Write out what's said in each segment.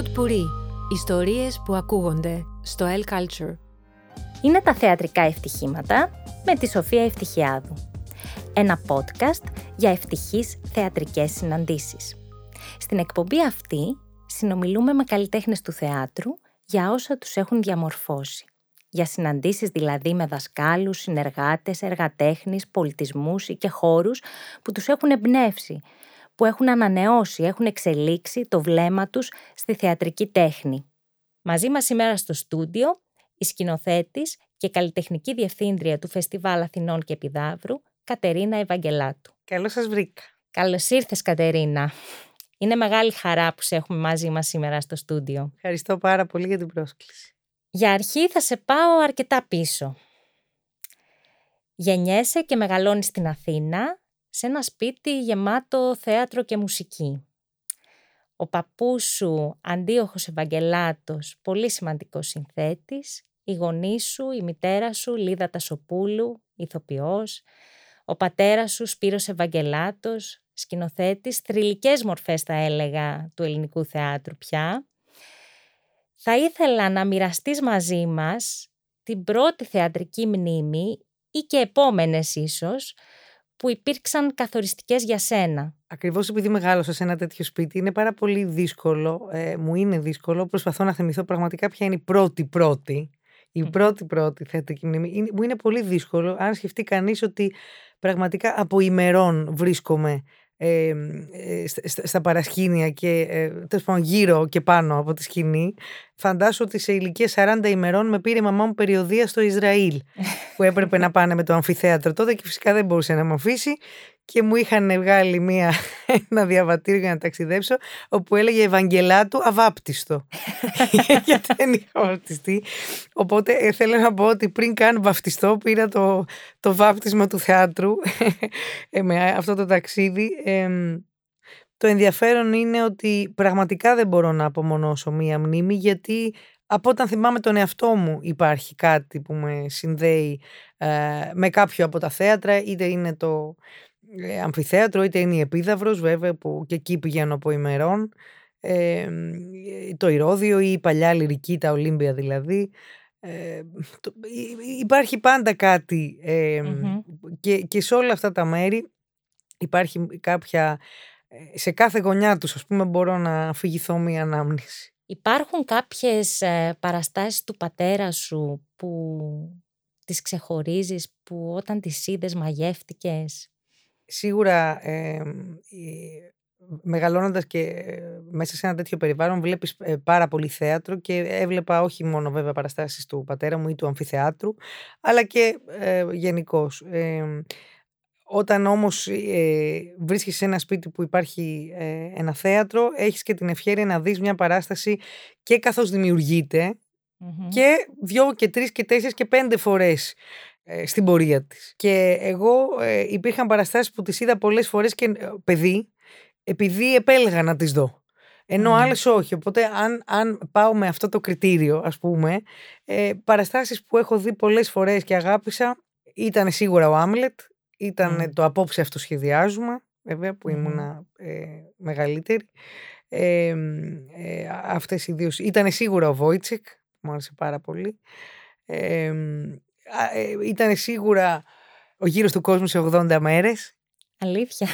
Pod Puri. Ιστορίες που ακούγονται στο El Culture. Είναι τα θεατρικά ευτυχήματα με τη Σοφία Ευτυχιάδου. Ένα podcast για ευτυχείς θεατρικές συναντήσεις. Στην εκπομπή αυτή συνομιλούμε με καλλιτέχνες του θεάτρου για όσα τους έχουν διαμορφώσει. Για συναντήσεις δηλαδή με δασκάλους, συνεργάτες, εργατέχνης, πολιτισμούς ή και χώρους που τους έχουν εμπνεύσει, που έχουν ανανεώσει, έχουν εξελίξει το βλέμμα τους στη θεατρική τέχνη. Μαζί μας σήμερα στο στούντιο η σκηνοθέτης και καλλιτεχνική διευθύντρια του Φεστιβάλ Αθηνών και Επιδαύρου, Κατερίνα Ευαγγελάτου. Καλώ σας βρήκα. Καλώς ήρθες Κατερίνα. Είναι μεγάλη χαρά που σε έχουμε μαζί μας σήμερα στο στούντιο. Ευχαριστώ πάρα πολύ για την πρόσκληση. Για αρχή θα σε πάω αρκετά πίσω. Γεννιέσαι και μεγαλώνεις στην Αθήνα σε ένα σπίτι γεμάτο θέατρο και μουσική. Ο παππούς σου, Αντίοχος Ευαγγελάτος, πολύ σημαντικός συνθέτης, η γονή σου, η μητέρα σου, Λίδα Τασοπούλου, ηθοποιός, ο πατέρας σου, Σπύρος Ευαγγελάτος, σκηνοθέτης, θρηλυκές μορφές θα έλεγα του ελληνικού θεάτρου πια. Θα ήθελα να μοιραστείς μαζί μας την πρώτη θεατρική μνήμη ή και επόμενες ίσως, που υπήρξαν καθοριστικές για σένα. Ακριβώς επειδή μεγάλωσα σε ένα τέτοιο σπίτι είναι πάρα πολύ δύσκολο, ε, μου είναι δύσκολο, προσπαθώ να θυμηθώ πραγματικά ποια είναι η πρώτη πρώτη, η πρώτη πρώτη θεατρική μνήμη. Είναι, μου είναι πολύ δύσκολο αν σκεφτεί κανείς ότι πραγματικά από ημερών βρίσκομαι ε, στα παρασκήνια και ε, γύρω και πάνω από τη σκηνή φαντάσου ότι σε ηλικία 40 ημερών με πήρε η μαμά μου περιοδία στο Ισραήλ που έπρεπε να πάνε με το αμφιθέατρο τότε και φυσικά δεν μπορούσε να μου αφήσει και μου είχαν βγάλει μία, ένα διαβατήριο για να ταξιδέψω όπου έλεγε Ευαγγελάτου αβάπτιστο γιατί δεν είχα βαπτιστεί. Οπότε ε, θέλω να πω ότι πριν καν βαφτιστώ πήρα το, το βάπτισμα του θεάτρου. Ε, με αυτό το ταξίδι. Το ενδιαφέρον είναι ότι πραγματικά δεν μπορώ να απομονώσω μία μνήμη γιατί από όταν θυμάμαι τον εαυτό μου υπάρχει κάτι που με συνδέει ε, με κάποιο από τα θέατρα είτε είναι το ε, αμφιθέατρο είτε είναι η Επίδαυρος βέβαια που και εκεί πηγαίνω από ημερών ε, το Ηρώδιο ή η παλιά λυρική τα Ολύμπια δηλαδή ε, υπάρχει πάντα κάτι και, και σε όλα αυτά τα μέρη υπάρχει κάποια σε κάθε γωνιά τους ας πούμε μπορώ να αφηγηθώ μία ανάμνηση. Υπάρχουν κάποιες παραστάσεις του πατέρα σου που τις ξεχωρίζεις που όταν τις είδες μαγεύτηκες; Σίγουρα ε, μεγαλώνοντας και μέσα σε ένα τέτοιο περιβάλλον βλέπεις ε, πάρα πολύ θέατρο και έβλεπα όχι μόνο βέβαια παραστάσεις του πατέρα μου ή του αμφιθεάτρου αλλά και ε, γενικώ. όταν όμως ε, βρίσκεις σε ένα σπίτι που υπάρχει ε, ένα θέατρο έχεις και την ευχαίρεια να δεις μια παράσταση και καθώς και δυο και τρεις και τέσσερις και πέντε φορές ε, στην πορεία της. Και εγώ ε, υπήρχαν παραστάσεις που τις είδα πολλές φορές και ε, παιδί, επειδή επέλεγα να τις δω. Ενώ mm. άλλες όχι. Οπότε αν, αν πάω με αυτό το κριτήριο, ας πούμε, ε, παραστάσεις που έχω δει πολλές φορές και αγάπησα, ήταν σίγουρα ο Άμλετ, ήταν το απόψε αυτοσχεδιάζουμε, βέβαια που ήμουνα ε, μεγαλύτερη. Ε, ε, αυτές οι δύο. Ήταν σίγουρα ο Βόιτσεκ, μου άρεσε πάρα πολύ. Ε, ε, ήταν σίγουρα ο γύρος του κόσμου σε 80 μέρες. Αλήθεια.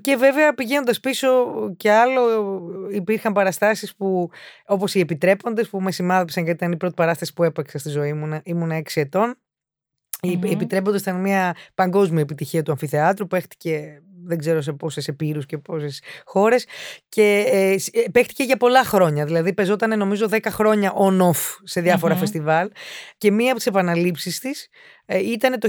Και βέβαια πηγαίνοντας πίσω και άλλο υπήρχαν παραστάσεις που όπως οι επιτρέποντες που με σημάδεψαν γιατί ήταν η πρώτη παράσταση που έπαιξα στη ζωή μου. Ήμουν 6 ετών. Οι επιτρέποντες ήταν μια παγκόσμια επιτυχία του αμφιθεάτρου που έχτηκε δεν ξέρω σε πόσες επίρους και πόσες χώρες. Και ε, ε, παίχτηκε για πολλά χρόνια. Δηλαδή, πεζόταν νομίζω 10 χρόνια on-off σε διαφορα φεστιβάλ. Και μία από τις επαναλήψεις της ε, ήταν το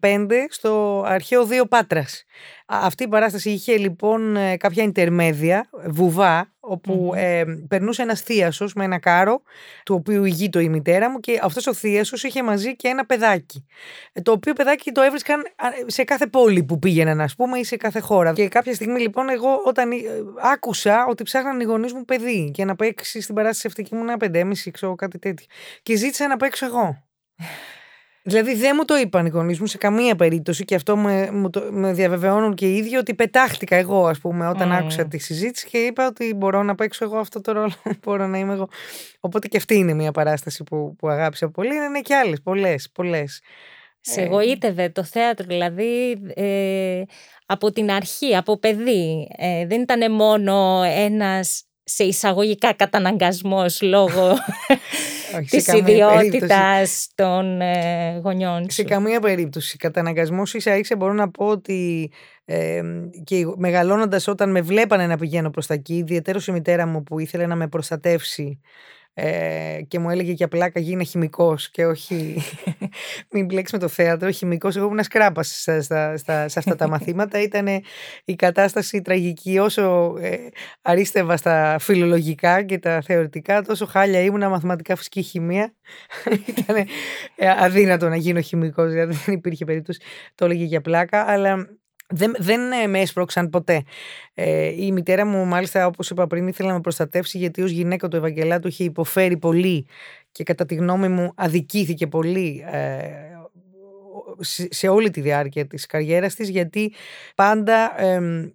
1985 στο αρχαίο Δύο Πάτρας. Αυτή η παράσταση είχε λοιπόν ε, κάποια ιντερμέδια, βουβά, οπου ε, περνούσε ένας θείασος με ένα κάρο, του οποίου ηγείτο η μητέρα μου, και αυτός ο θείασος είχε μαζί και ένα παιδάκι. Το οποίο παιδάκι το έβρισκαν σε κάθε πόλη που πήγαιναν, ας πούμε, ή σε κάθε χώρα. Και κάποια στιγμή λοιπόν, εγώ όταν άκουσα ότι ψάχναν οι γονείς μου παιδί και να παίξει στην παράσταση αυτή και ήμουν ένα πεντέμιση, ξέρω κάτι τέτοιο. Και ζήτησα να παίξω εγώ. Δηλαδή δεν μου το είπαν οι γονείς μου σε καμία περίπτωση και αυτό με, μου το, με διαβεβαιώνουν και οι ίδιοι ότι πετάχτηκα εγώ, ας πούμε, όταν Mm. άκουσα τη συζήτηση και είπα ότι μπορώ να παίξω εγώ αυτό το ρόλο. μπορώ να είμαι εγώ. Οπότε και αυτή είναι μια παράσταση που, που αγάπησα πολύ. Είναι και άλλες, πολλές, πολλές. Σε Ε. εγωίτευε το θέατρο, δηλαδή ε, από την αρχή, από παιδί. Ε, δεν ήταν μόνο ένας σε εισαγωγικά καταναγκασμός λόγω της ιδιότητας των ε, γονιών Σε σου. καμία περίπτωση. Καταναγκασμός ίσα ίσα μπορώ να πω ότι ε, και μεγαλώνοντας όταν με βλέπανε να πηγαίνω προς τα εκεί, ιδιαίτερω η μητέρα μου που ήθελε να με προστατεύσει ε, και μου έλεγε και απλά γίνε χημικός και όχι μην μπλέξεις με το θέατρο. Χημικός, εγώ ήμουν σκράπας στα, στα, στα, σε αυτά τα μαθήματα. Ήταν η κατάσταση τραγική. Όσο ε, αρίστευα στα φιλολογικά και τα θεωρητικά, τόσο χάλια ήμουνα μαθηματικά φυσική χημεία. Ήταν αδύνατο να γίνω χημικός, δηλαδή δεν υπήρχε περίπτωση. Το έλεγε για πλάκα, αλλά δεν, δεν ε, με έσπρωξαν ποτέ. Ε, η μητέρα μου, μάλιστα, όπως είπα πριν, ήθελε να με προστατεύσει γιατί ως γυναίκα του Ευαγγελάτου είχε υποφέρει πολύ και κατά τη γνώμη μου αδικήθηκε πολύ ε, σε, σε όλη τη διάρκεια της καριέρας της γιατί πάντα ε, ε,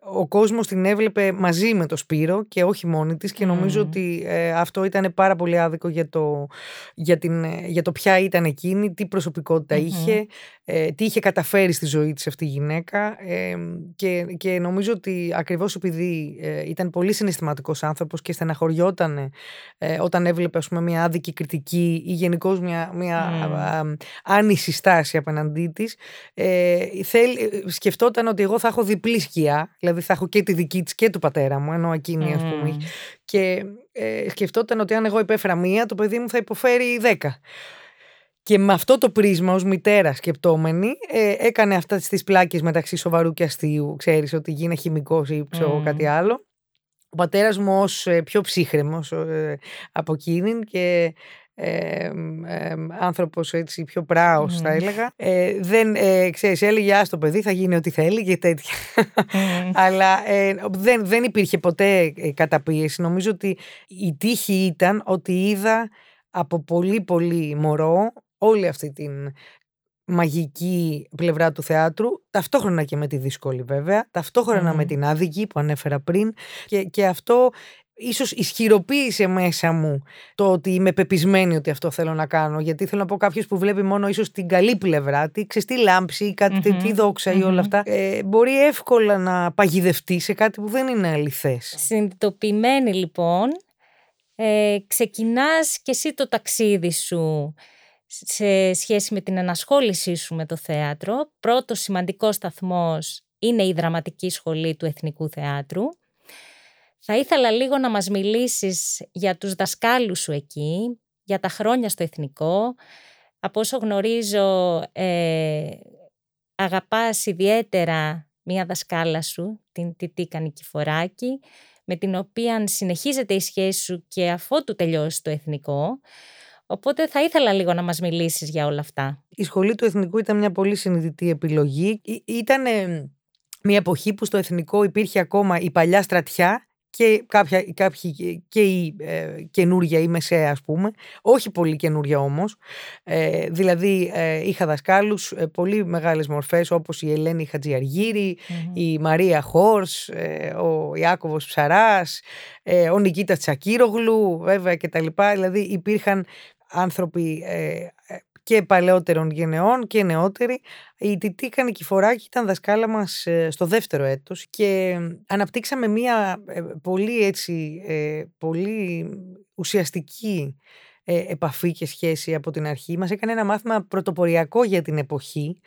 ο κόσμος την έβλεπε μαζί με το Σπύρο και όχι μόνη της και νομίζω Μμμ. ότι ε, αυτό ήταν πάρα πολύ άδικο για το, για, την, ε, για το ποια ήταν εκείνη, τι προσωπικότητα Μμμ. είχε, ε, τι είχε καταφέρει στη ζωή της αυτή η γυναίκα ε, και, και νομίζω ότι ακριβώς επειδή ε, ήταν πολύ συναισθηματικός άνθρωπος και στεναχωριόταν ε, όταν έβλεπε ας πούμε, μια άδικη κριτική ή γενικώς μια, μια Μμ. α, α, άνηση στάση απέναντί της ε, θέλ- ε, σκεφτόταν ότι εγώ θα έχω διπλή σκιά δηλαδή θα έχω και τη δική της και του πατέρα μου ενώ εκείνη ας πούμε Μμμ. και ε, σκεφτόταν ότι αν εγώ υπέφερα μία, το παιδί μου θα υποφέρει δέκα. Και με αυτό το πρίσμα ως μητέρα σκεπτόμενη ε, έκανε αυτά τις πλάκες μεταξύ σοβαρού και αστείου. Ξέρεις ότι γίνε χημικός ή ξέρω εγώ Μμμ. κάτι άλλο. Ο πατέρας μου ως ε, πιο ψύχρεμος ε, από εκείνην και ε, ε, άνθρωπος έτσι πιο πράος θα Μμμ. έλεγα ε, δεν ε, ξέρεις έλεγε ας το παιδί θα γίνει ό,τι θέλει και τέτοια Μμμ. αλλά ε, δεν, δεν υπήρχε ποτέ ε, καταπίεση. Νομίζω ότι η τύχη ήταν ότι είδα από πολύ πολύ μωρό όλη αυτή την μαγική πλευρά του θεάτρου, ταυτόχρονα και με τη δύσκολη βέβαια, ταυτόχρονα Μμμ. με την άδικη που ανέφερα πριν και, και αυτό ίσως ισχυροποίησε μέσα μου το ότι είμαι πεπισμένη ότι αυτό θέλω να κάνω γιατί θέλω να πω κάποιος που βλέπει μόνο ίσως την καλή πλευρά τι ξέρεις τι λάμψη ή κάτι Μμμ. τι δόξα ή όλα Μμμ. αυτά ε, μπορεί εύκολα να παγιδευτεί σε κάτι που δεν είναι αληθές Συνειδητοποιημένη λοιπόν, ε, ξεκινάς και εσύ το ταξίδι σου σε σχέση με την ενασχόλησή σου με το θέατρο. Πρώτος σημαντικός σταθμός είναι η Δραματική Σχολή του Εθνικού Θεάτρου. Θα ήθελα λίγο να μας μιλήσεις για τους δασκάλους σου εκεί, για τα χρόνια στο Εθνικό. Από όσο γνωρίζω, ε, αγαπάς ιδιαίτερα μία δασκάλα σου, την Τιτίκα Νικηφοράκη, με την οποία συνεχίζεται η σχέση σου και αφότου τελειώσει το Εθνικό. Οπότε θα ήθελα λίγο να μας μιλήσεις για όλα αυτά. Η σχολή του Εθνικού ήταν μια πολύ συνειδητή επιλογή. Ήταν μια εποχή που στο Εθνικό υπήρχε ακόμα η παλιά στρατιά και κάποια, κάποιοι και η ε, καινούρια ή μεσαία ας πούμε, όχι πολύ καινούρια όμως. Ε, δηλαδή ε, είχα δασκάλους ε, πολύ μεγάλες μορφές όπως η Ελένη Χατζιαργύρη, η Μαρία Χόρς, ε, ο Ιάκωβος Ψαράς, ε, ο Νικήτας Τσακύρογλου βέβαια και τα λοιπά. Δηλαδή υπήρχαν άνθρωποι ε, και παλαιότερων γενεών και νεότεροι. Η Τιτίκα Νικηφοράκη ήταν δασκάλα μας ε, στο δεύτερο έτος και αναπτύξαμε μία ε, πολύ έτσι, ε, πολύ ουσιαστική ε, επαφή και σχέση από την αρχή. Μας έκανε ένα μάθημα πρωτοποριακό για την εποχή.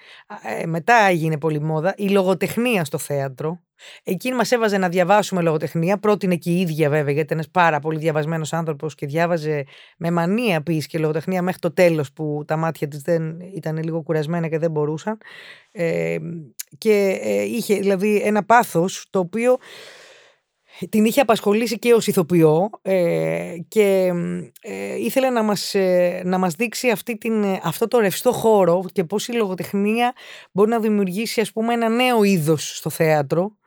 Ε, μετά έγινε πολύ μόδα. Η λογοτεχνία στο θέατρο. Εκείνη μας έβαζε να διαβάσουμε λογοτεχνία. Πρότεινε και η ίδια βέβαια, γιατί ήταν πάρα πολύ διαβασμένος άνθρωπος και διάβαζε με μανία ποιήση και λογοτεχνία μέχρι το τέλος που τα μάτια της δεν ήταν λίγο κουρασμένα και δεν μπορούσαν. Ε, και ε, είχε δηλαδή ένα πάθος το οποίο την είχε απασχολήσει και ως ηθοποιό ε, και ε, ήθελε να μας, ε, να μας δείξει αυτή την, αυτό το ρευστό χώρο και πώς η λογοτεχνία μπορεί να δημιουργήσει ας πούμε ένα νέο είδος στο θέατρο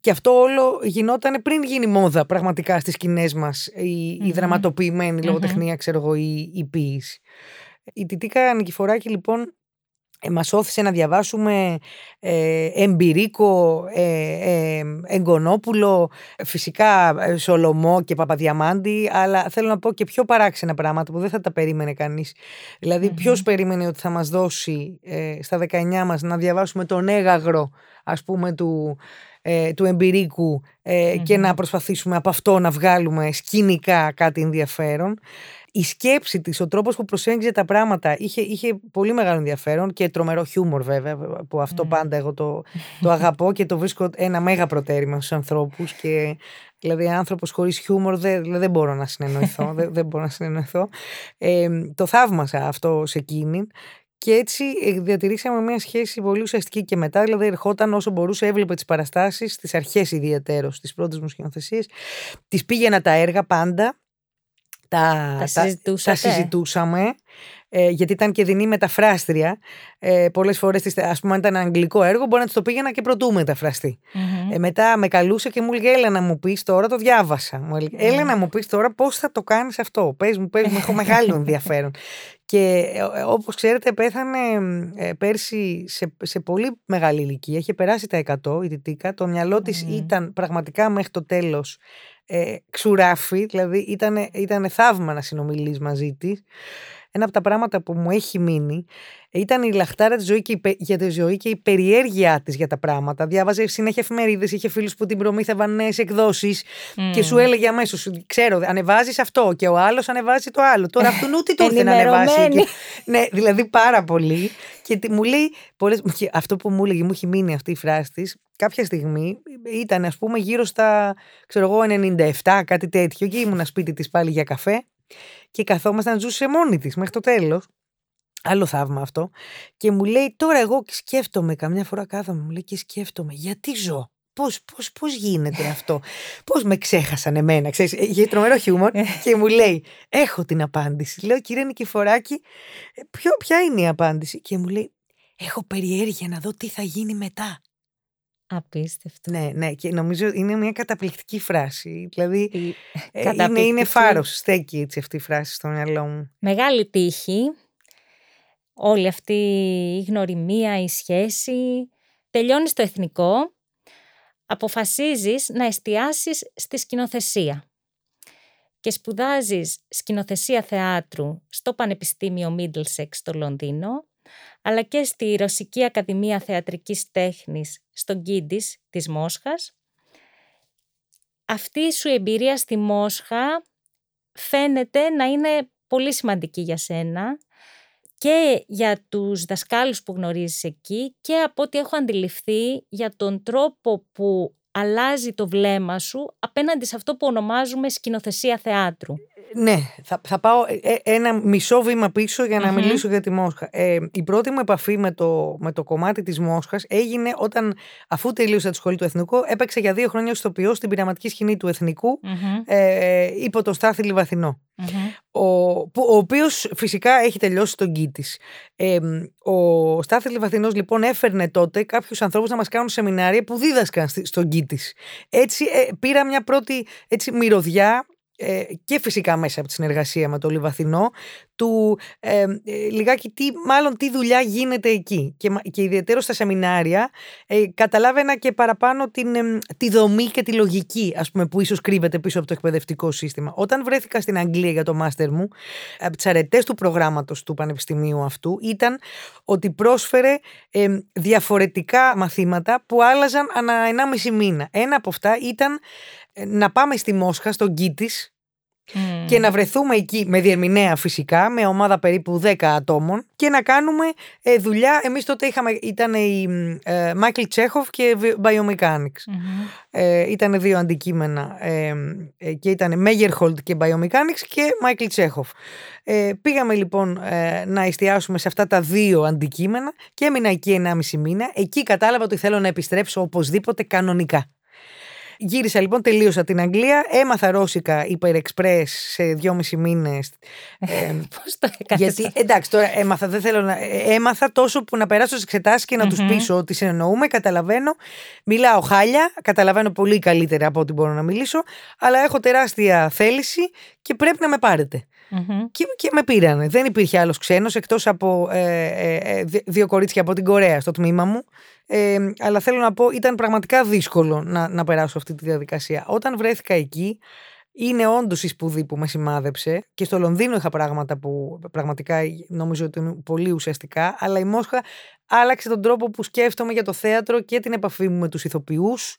και αυτό όλο γινόταν πριν γίνει μόδα πραγματικά στις σκηνές μας η, η Μμμ. δραματοποιημένη Μμμ. λογοτεχνία ξέρω εγώ η, η ποίηση. Η Τιτίκα Νικηφοράκη λοιπόν ε, μας όθησε να διαβάσουμε ε, Εμπειρίκο, ε, ε, Εγκονόπουλο, φυσικά ε, Σολομό και Παπαδιαμάντη, αλλά θέλω να πω και πιο παράξενα πράγματα που δεν θα τα περίμενε κανείς. Δηλαδή ποιος περίμενε ότι θα μας δώσει ε, στα 19 μας να διαβάσουμε τον έγαγρο ας πούμε του, του εμπειρίκου και να προσπαθήσουμε από αυτό να βγάλουμε σκηνικά κάτι ενδιαφέρον η σκέψη της, ο τρόπος που προσέγγιζε τα πράγματα είχε, είχε πολύ μεγάλο ενδιαφέρον και τρομερό χιούμορ βέβαια, που αυτό mm. πάντα εγώ το, το αγαπώ και το βρίσκω ένα μέγα προτέρημα στους ανθρώπους και δηλαδή άνθρωπος χωρίς χιούμορ δεν, δηλαδή, δεν μπορώ να συνεννοηθώ, δεν, δεν μπορώ να συνεννοηθώ. Ε, το θαύμασα αυτό σε εκείνη και έτσι ε, διατηρήσαμε μια σχέση πολύ ουσιαστική και μετά. Δηλαδή, ερχόταν όσο μπορούσε, έβλεπε τις παραστάσεις, τις αρχές ιδιαίτερως, τις πρώτες μου σκηνοθεσίες. Τη πήγαινα τα έργα πάντα τα, τα, τα, συζητούσαμε. Ε, γιατί ήταν και δινή μεταφράστρια. Ε, Πολλές φορές, ας πούμε, αν ήταν αγγλικό έργο, μπορεί να τη το πήγαινα και πρωτού Ε, μετά με καλούσε και μου έλεγε: Έλα να μου πεις τώρα, το διάβασα. Μου έλεγε: Έλα να μου πεις τώρα πώς θα το κάνεις αυτό. Πες μου, πες μου, έχω μεγάλο ενδιαφέρον. Και ε, όπως ξέρετε, πέθανε ε, πέρσι σε, σε πολύ μεγάλη ηλικία. Είχε περάσει τα 100 η Τιτίκα. Το μυαλό της ήταν πραγματικά μέχρι το τέλος ε, ξουράφι, δηλαδή ήταν, ήταν θαύμα να συνομιλείς μαζί της. Ένα από τα πράγματα που μου έχει μείνει ήταν η λαχτάρα της ζωή και η, για τη ζωή και η περιέργειά της για τα πράγματα. Διάβαζε συνέχεια εφημερίδες, είχε φίλους που την προμήθευαν νέες εκδόσεις και σου έλεγε αμέσως: Ξέρω, ανεβάζεις αυτό και ο άλλος ανεβάζει το άλλο. Τώρα αυτού ούτε το ήρθε να ανεβάσει. Και... ναι, δηλαδή πάρα πολύ. Και μου λέει, πολλές... αυτό που μου έλεγε, μου έχει μείνει αυτή η φράση της, κάποια στιγμή ήταν ας πούμε γύρω στα, ξέρω εγώ, 97, κάτι τέτοιο και ήμουν σπίτι της πάλι για καφέ και καθόμασταν, ζούσε μόνη της μέχρι το τέλος. Άλλο θαύμα αυτό. Και μου λέει, τώρα εγώ σκέφτομαι, καμιά φορά κάθομαι, μου λέει και σκέφτομαι, γιατί ζω; Πώς, πώς, πώς γίνεται αυτό, πώς με ξέχασαν εμένα, ξέρεις, είχε τρομερό χιούμορ και μου λέει, έχω την απάντηση. Λέω, κύριε Νικηφοράκη, ε, ποιο, ποια είναι η απάντηση; Και μου λέει, έχω περιέργεια να δω τι θα γίνει μετά. Απίστευτο. Ναι, ναι, και νομίζω είναι μια καταπληκτική φράση. Δηλαδή, ε, είναι, είναι φάρος, στέκει έτσι αυτή η φράση στο μυαλό μου. Μεγάλη τύχη, όλη αυτή η γνωριμία, η σχέση. Τελειώνεις το εθνικό, αποφασίζεις να εστιάσεις στη σκηνοθεσία και σπουδάζεις σκηνοθεσία θεάτρου στο Πανεπιστήμιο Middlesex στο Λονδίνο αλλά και στη Ρωσική Ακαδημία Θεατρικής Τέχνης στο Γκίντις της Μόσχας. Αυτή σου εμπειρία στη Μόσχα φαίνεται να είναι πολύ σημαντική για σένα και για τους δασκάλους που γνωρίζεις εκεί και από ό,τι έχω αντιληφθεί για τον τρόπο που αλλάζει το βλέμμα σου απέναντι σε αυτό που ονομάζουμε σκηνοθεσία θεάτρου. Ναι, θα, θα πάω ε, ε, ένα μισό βήμα πίσω για να μιλήσω για τη Μόσχα. Ε, η πρώτη μου επαφή με το, με το κομμάτι της Μόσχας έγινε όταν αφού τελείωσα τη σχολή του Εθνικού έπαιξε για δύο χρόνια στο ποιό στην πειραματική σκηνή του εθνικου ε, υπό τον Στάθη Λιβαθινό. Ο, που, ο οποίος φυσικά έχει τελειώσει τον γκί Ε, ο Στάθης Λιβαθινός λοιπόν έφερνε τότε κάποιους ανθρώπους να μας κάνουν σεμινάρια που δίδασκαν στον γκί Έτσι ε, πήρα μια πρώτη έτσι, μυρωδιά ε, και φυσικά μέσα από τη συνεργασία με το Λιβαθινό του ε, ε, λιγάκι τι, μάλλον τι δουλειά γίνεται εκεί. Και, και ιδιαίτερο στα σεμινάρια ε, καταλάβαινα και παραπάνω την, ε, τη δομή και τη λογική ας πούμε που ίσως κρύβεται πίσω από το εκπαιδευτικό σύστημα. Όταν βρέθηκα στην Αγγλία για το μάστερ μου από τις αρετές του προγράμματος του πανεπιστημίου αυτού ήταν ότι πρόσφερε διαφορετικά μαθήματα που άλλαζαν ανά 1,5 μήνα. Ένα από αυτά ήταν να πάμε στη Μόσχα, στον Κίτης και να βρεθούμε εκεί με διερμηνέα φυσικά, με ομάδα περίπου 10 ατόμων και να κάνουμε ε, δουλειά. Εμείς τότε είχαμε, ήταν η Μάικλ Τσέχοφ και Biomechanics. Ε, ήταν δύο αντικείμενα ε, ε, και ήταν Μέγερχολτ και Biomechanics και Μάικλ Τσέχοφ. Ε, πήγαμε λοιπόν ε, να εστιάσουμε σε αυτά τα δύο αντικείμενα και έμεινα εκεί 1,5 μήνα. Εκεί κατάλαβα ότι θέλω να επιστρέψω οπωσδήποτε κανονικά. Γύρισα λοιπόν, τελείωσα την Αγγλία. Έμαθα ρώσικα υπερεξπρές σε δυόμισι μήνες. Ε, Πώς το έκανες; Γιατί εντάξει, τώρα έμαθα, δεν θέλω να. Έμαθα τόσο που να περάσω στις εξετάσεις και να τους πείσω ότι συνεννοούμε, καταλαβαίνω. Μιλάω χάλια, καταλαβαίνω πολύ καλύτερα από ό,τι μπορώ να μιλήσω, αλλά έχω τεράστια θέληση και πρέπει να με πάρετε. Και, και με πήρανε. Δεν υπήρχε άλλος ξένος εκτός από ε, ε, ε δύο κορίτσια από την Κορέα στο τμήμα μου. Ε, αλλά θέλω να πω ήταν πραγματικά δύσκολο να, να περάσω αυτή τη διαδικασία. Όταν βρέθηκα εκεί είναι όντως η σπουδή που με σημάδεψε και στο Λονδίνο είχα πράγματα που πραγματικά νομίζω ότι είναι πολύ ουσιαστικά, αλλά η Μόσχα άλλαξε τον τρόπο που σκέφτομαι για το θέατρο και την επαφή μου με τους ηθοποιούς.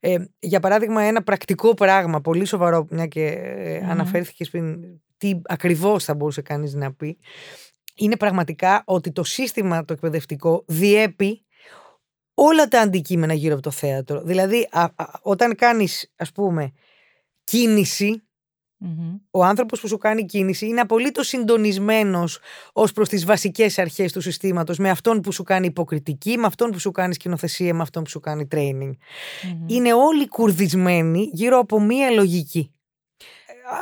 Ε, για παράδειγμα ένα πρακτικό πράγμα, πολύ σοβαρό, μια και ε, αναφέρθηκες πριν τι ακριβώς θα μπορούσε κανείς να πει, είναι πραγματικά ότι το σύστημα το εκπαιδευτικό διέπει όλα τα αντικείμενα γύρω από το θέατρο. Δηλαδή, όταν κάνεις, ας πούμε, κινηση ο άνθρωπος που σου κάνει κίνηση είναι απολύτως συντονισμένος ως προς τις βασικές αρχές του συστήματος με αυτόν που σου κάνει υποκριτική, με αυτόν που σου κάνει σκηνοθεσία, με αυτόν που σου κάνει training. Είναι όλοι κουρδισμένοι γύρω από μία λογική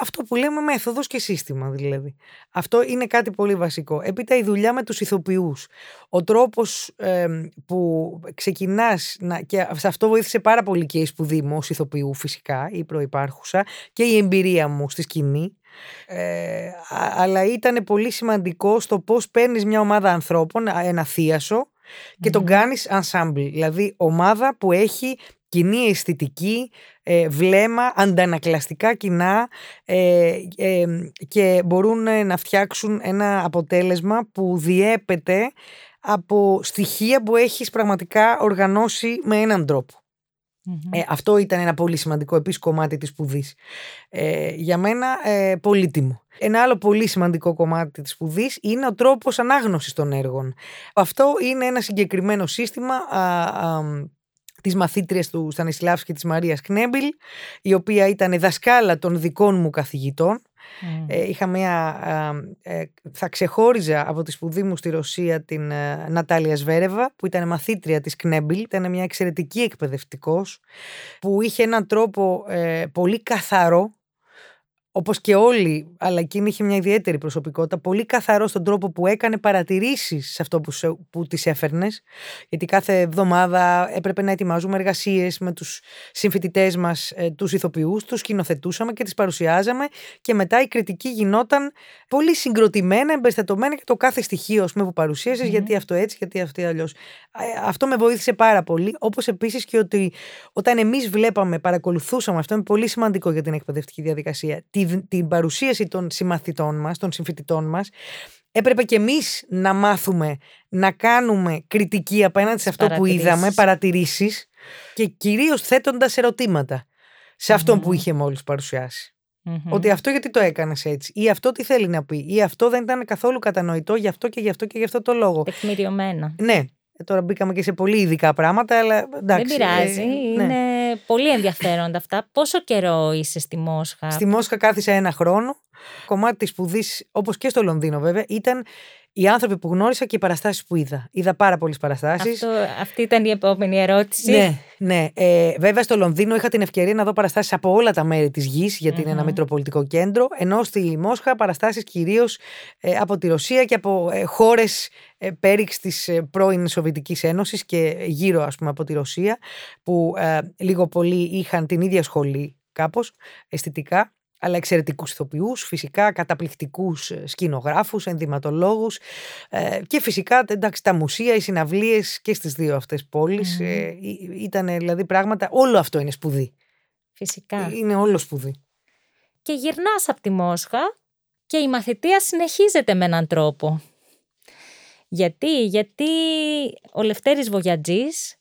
αυτό που λέμε μέθοδος και σύστημα δηλαδή. Αυτό είναι κάτι πολύ βασικό. Έπειτα η δουλειά με τους ηθοποιούς. Ο τρόπος που ξεκινάς, να, και σε αυτό βοήθησε πάρα πολύ και η σπουδή μου ως ηθοποιού φυσικά, η προϋπάρχουσα, και η εμπειρία μου στη σκηνή. Ε, αλλά ήταν πολύ σημαντικό στο πώς παίρνεις μια ομάδα ανθρώπων, ένα θίασο, και τον κάνεις ensemble, δηλαδή ομάδα που έχει κοινή αισθητική, ε, βλέμμα, αντανακλαστικά κοινά ε, ε, και μπορούν να φτιάξουν ένα αποτέλεσμα που διέπεται από στοιχεία που έχεις πραγματικά οργανώσει με έναν αυτό ήταν ένα πολύ σημαντικό επίσης κομμάτι της σπουδής. για μένα πολύτιμο. Ένα άλλο πολύ σημαντικό κομμάτι της σπουδής είναι ο τρόπος ανάγνωσης των έργων. Αυτό είναι ένα συγκεκριμένο σύστημα της μαθήτριας του Στανισλάβσκη της Μαρίας Κνέμπιλ, η οποία ήταν δασκάλα των δικών μου καθηγητών. Ε, είχα μια, ε, θα ξεχώριζα από τη σπουδή μου στη Ρωσία την ε, Νατάλια Σβέρεβα που ήταν μαθήτρια της Κνέμπιλ, ήταν μια εξαιρετική εκπαιδευτικός που είχε έναν τρόπο ε, πολύ καθαρό Όπως και όλοι, αλλά εκείνη είχε μια ιδιαίτερη προσωπικότητα, πολύ καθαρό στον τρόπο που έκανε παρατηρήσεις σε αυτό που, που τη έφερνες. Γιατί κάθε εβδομάδα έπρεπε να ετοιμάζουμε εργασίες με τους συμφοιτητές μας, ε, τους ηθοποιούς, τους σκηνοθετούσαμε και τις παρουσιάζαμε. Και μετά η κριτική γινόταν πολύ συγκροτημένα, εμπεριστατωμένα για το κάθε στοιχείο πούμε, που παρουσίαζε, γιατί αυτό έτσι, γιατί αυτό αλλιώς. Ε, αυτό με βοήθησε πάρα πολύ. Όπως επίσης και ότι όταν εμείς βλέπαμε, παρακολουθούσαμε, αυτό είναι πολύ σημαντικό για την εκπαιδευτική διαδικασία, την παρουσίαση των συμμαθητών μας, των συμφοιτητών μας, έπρεπε και εμείς να μάθουμε να κάνουμε κριτική απέναντι σε αυτό που είδαμε, παρατηρήσεις και κυρίως θέτοντας ερωτήματα σε αυτον που είχε μόλις Ότι αυτό γιατί το έκανες έτσι ή αυτό τι θέλει να πει ή αυτό δεν ήταν καθόλου κατανοητό γι' αυτό και γι' αυτό και γι' αυτό το λόγο. Τεκμηριωμένα. Ναι, ε, τώρα μπήκαμε και σε πολύ ειδικά πράγματα, αλλά εντάξει. Δεν πειράζει. Ε, ναι. Είναι πολύ ενδιαφέροντα αυτά. Πόσο καιρό είσαι στη Μόσχα; Στη Μόσχα κάθισα ένα χρόνο. Κομμάτι της σπουδής, όπως και στο Λονδίνο βέβαια, ήταν οι άνθρωποι που γνώρισα και οι παραστάσεις που είδα. Είδα πάρα πολλές παραστάσεις. Αυτή ήταν η επόμενη ερώτηση. Ναι, ναι. Ε, βέβαια στο Λονδίνο είχα την ευκαιρία να δω παραστάσεις από όλα τα μέρη της γης, γιατί είναι ένα μητροπολιτικό κέντρο. Ενώ στη Μόσχα παραστάσεις κυρίως ε, από τη Ρωσία και από ε, χώρες ε, πέριξ της ε, πρώην Σοβιετικής Ένωσης και γύρω, ας πούμε, από τη Ρωσία, που ε, λίγο πολύ είχαν την ίδια σχολή κάπως αισθητικά αλλά εξαιρετικούς ηθοποιούς, φυσικά καταπληκτικούς ε, σκηνογράφους, ενδυματολόγους ε, και φυσικά εντάξει, τα μουσεία, οι συναυλίες και στις δύο αυτές πόλεις ε, ήταν δηλαδή πράγματα, όλο αυτό είναι σπουδή. Φυσικά. Είναι όλο σπουδή. Και γυρνάς από τη Μόσχα και η μαθητεία συνεχίζεται με έναν τρόπο. Γιατί, γιατί ο Λευτέρης Βογιατζής,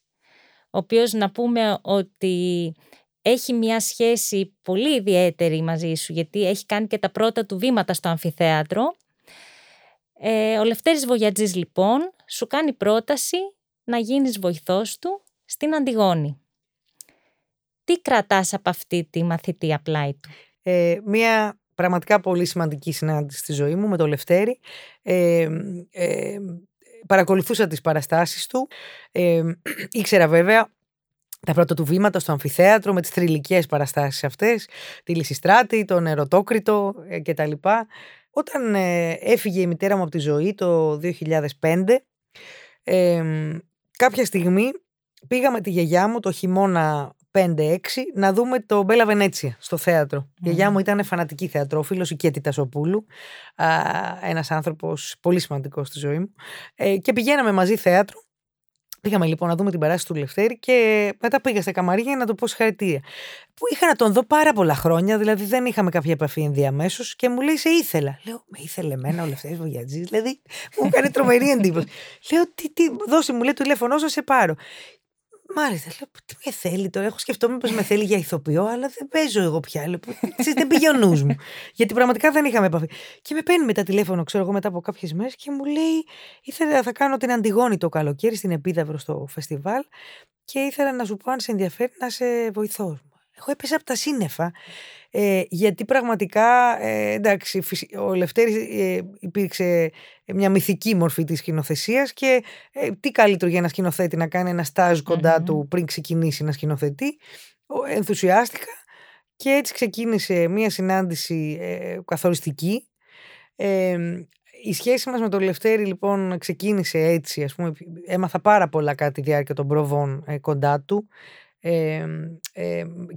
ο οποίος να πούμε ότι έχει μια σχέση πολύ ιδιαίτερη μαζί σου, γιατί έχει κάνει και τα πρώτα του βήματα στο αμφιθέατρο. Ε, ο Λευτέρης Βογιατζής λοιπόν σου κάνει πρόταση να γίνεις βοηθός του στην Αντιγόνη. Τι κρατάς από αυτή τη μαθητή πλάι του; Ε, μια πραγματικά πολύ σημαντική συνάντηση στη ζωή μου με τον Λευτέρη. Ε, ε, παρακολουθούσα τις παραστάσεις του. Ε, ήξερα βέβαια τα πρώτα του βήματα στο αμφιθέατρο με τις θρηλυκές παραστάσεις αυτές, τη Λυσιστράτη, τον Ερωτόκριτο ε, κτλ. Όταν ε, έφυγε η μητέρα μου από τη ζωή το 2005, ε, κάποια στιγμή πήγα με τη γιαγιά μου το χειμώνα 5-6 να δούμε το Μπέλα Βενέτσια στο θέατρο. Η γιαγιά μου ήταν φανατική θεατρόφιλος, η Κέτη Τασοπούλου, ένας άνθρωπος πολύ σημαντικός στη ζωή μου. Ε, και πηγαίναμε μαζί θέατρο Πήγαμε λοιπόν να δούμε την παράσταση του Λευτέρη και μετά πήγα στα καμαρία να του πω συγχαρητήρια. Που είχα να τον δω πάρα πολλά χρόνια, δηλαδή δεν είχαμε κάποια επαφή ενδιαμέσως και μου λέει: Σε ήθελα. Λέω: Με ήθελε εμένα ο Λευτέρης Βογιατζής, δηλαδή μου έκανε τρομερή εντύπωση. Λέω: Τι, τι, δώσε μου, λέει τηλέφωνό σα, σε πάρω. Μάλιστα, λέω, τι με θέλει τώρα. Έχω σκεφτόμουν πω με θέλει για ηθοποιό, αλλά δεν παίζω εγώ πια. Λέω, δεν πήγε ο νους μου. Γιατί πραγματικά δεν είχαμε επαφή. Και με παίρνει μετά τηλέφωνο, ξέρω εγώ, μετά από κάποιες μέρες και μου λέει: Ήθελα θα κάνω την Αντιγόνη το καλοκαίρι στην Επίδαυρο στο φεστιβάλ και ήθελα να σου πω αν σε ενδιαφέρει να σε βοηθώ. Εγώ έπεσα από τα σύννεφα. Ε, γιατί πραγματικά, ε, εντάξει, ο Λευτέρης ε, υπήρξε μια μυθική μορφή της σκηνοθεσίας και ε, τι καλύτερο για ένα σκηνοθέτη να κάνει ένα στάζ του πριν ξεκινήσει να σκηνοθετεί. Ενθουσιάστηκα και έτσι ξεκίνησε μια συνάντηση ε, καθοριστική. η σχέση μας με τον Λευτέρη λοιπόν ξεκίνησε έτσι, ας πούμε, έμαθα πάρα πολλά κάτι τη διάρκεια των προβών κοντά του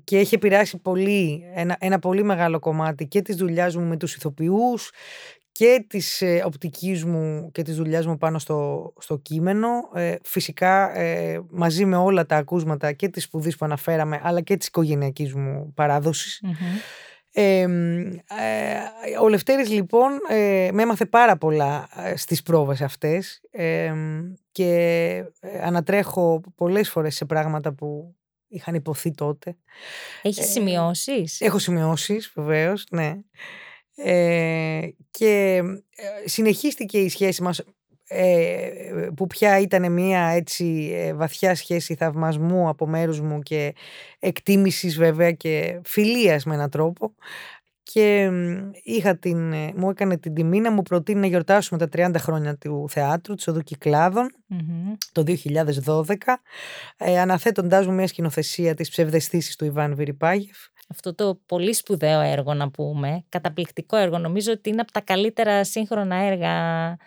και έχει επηρεάσει πολύ, ένα, ένα πολύ μεγάλο κομμάτι και της δουλειάς μου με τους ηθοποιούς και της ε, οπτικής μου και της δουλειάς μου πάνω στο, στο κείμενο. Ε, φυσικά ε, μαζί με όλα τα ακούσματα και της σπουδής που αναφέραμε αλλά και της οικογενειακής μου παράδοσης. Ε, ο Λευτέρης λοιπόν με έμαθε πάρα πολλά στις πρόβες αυτές και ανατρέχω πολλές φορές σε πράγματα που είχαν υποθεί τότε. Έχεις ε, σημειώσεις; Έχω σημειώσεις βεβαίως, ναι. Ε, και ε, συνεχίστηκε η σχέση μας ε, που πια ήταν μια έτσι ε, βαθιά σχέση θαυμασμού από μέρους μου και εκτίμησης βέβαια και φιλίας με έναν τρόπο και είχα την, ε, μου έκανε την τιμή να μου προτείνει να γιορτάσουμε τα 30 χρόνια του θεάτρου, της Οδού το 2012, ε, αναθέτοντάς μου μια σκηνοθεσία της ψευδεστήσης του Ιβάν Βιρυπάγεφ αυτό το πολύ σπουδαίο έργο να πούμε, καταπληκτικό έργο. Νομίζω ότι είναι από τα καλύτερα σύγχρονα έργα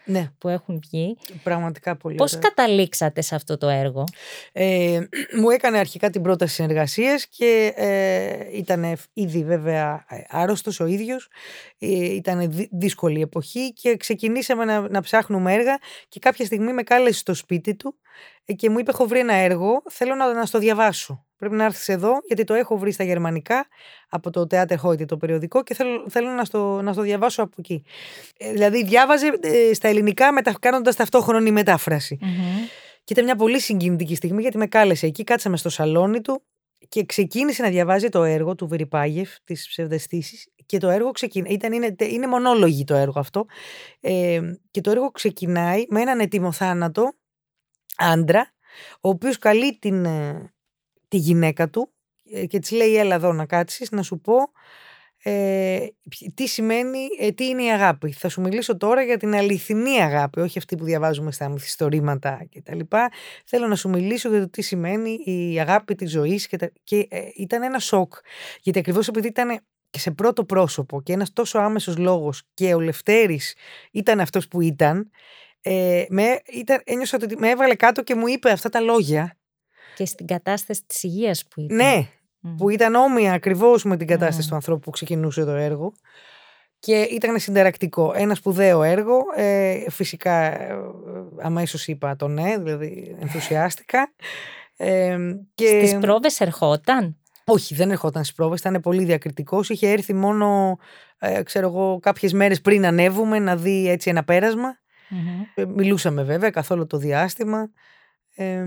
ναι. που έχουν βγει. Πραγματικά πολύ Πώς καταλήξατε σε αυτό το έργο; Ε, μου έκανε αρχικά την πρόταση συνεργασίας και ε, ήταν ήδη βέβαια άρρωστος ο ίδιος. Ε, ήταν δύσκολη εποχή και ξεκινήσαμε να, να ψάχνουμε έργα και κάποια στιγμή με κάλεσε στο σπίτι του ε, και μου είπε έχω βρει ένα έργο, θέλω να, να στο διαβάσω. Πρέπει να έρθεις εδώ, γιατί το έχω βρει στα γερμανικά από το Theater Heute, το περιοδικό, και θέλω, θέλω να, στο, να στο διαβάσω από εκεί. Ε, δηλαδή, διάβαζε ε, στα ελληνικά, μετα, κάνοντας ταυτόχρονη μετάφραση. Και ήταν μια πολύ συγκινητική στιγμή, γιατί με κάλεσε εκεί, κάτσαμε στο σαλόνι του και ξεκίνησε να διαβάζει το έργο του Βεριπάγεφ, της ψευδεστήσης. Και το έργο ξεκινάει. Ήταν, είναι, είναι μονόλογη το έργο αυτό. Ε, και το έργο ξεκινάει με έναν ετοιμοθάνατο άντρα, ο οποίος καλεί την, ε, τη γυναίκα του ε, και της λέει έλα εδώ να κάτσεις να σου πω ε, τι σημαίνει, ε, τι είναι η αγάπη. Θα σου μιλήσω τώρα για την αληθινή αγάπη, όχι αυτή που διαβάζουμε στα μυθιστορήματα κτλ. Θέλω να σου μιλήσω για το τι σημαίνει η αγάπη της ζωής και, τα, και ε, ήταν ένα σοκ. Γιατί ακριβώς επειδή ήταν και σε πρώτο πρόσωπο και ένας τόσο άμεσος λόγος και ο Λευτέρης ήταν αυτός που ήταν, ε, με, ήταν ένιωσα ότι με έβαλε κάτω και μου είπε αυτά τα λόγια και στην κατάσταση της υγείας που ήταν. Ναι, που ήταν όμοια ακριβώς με την κατάσταση του ανθρώπου που ξεκινούσε το έργο. Και ήταν συνταρακτικό. Ένα σπουδαίο έργο. Ε, φυσικά ε, αμέσως είπα το ναι, δηλαδή ενθουσιάστηκα. Ε, και... Στις πρόβες ερχόταν; Όχι, δεν ερχόταν στις πρόβες, ήταν πολύ διακριτικός. Είχε έρθει μόνο, ε, ξέρω εγώ, κάποιες μέρες πριν ανέβουμε να δει έτσι ένα ε, μιλούσαμε βέβαια καθόλου το διάστημα. Ε,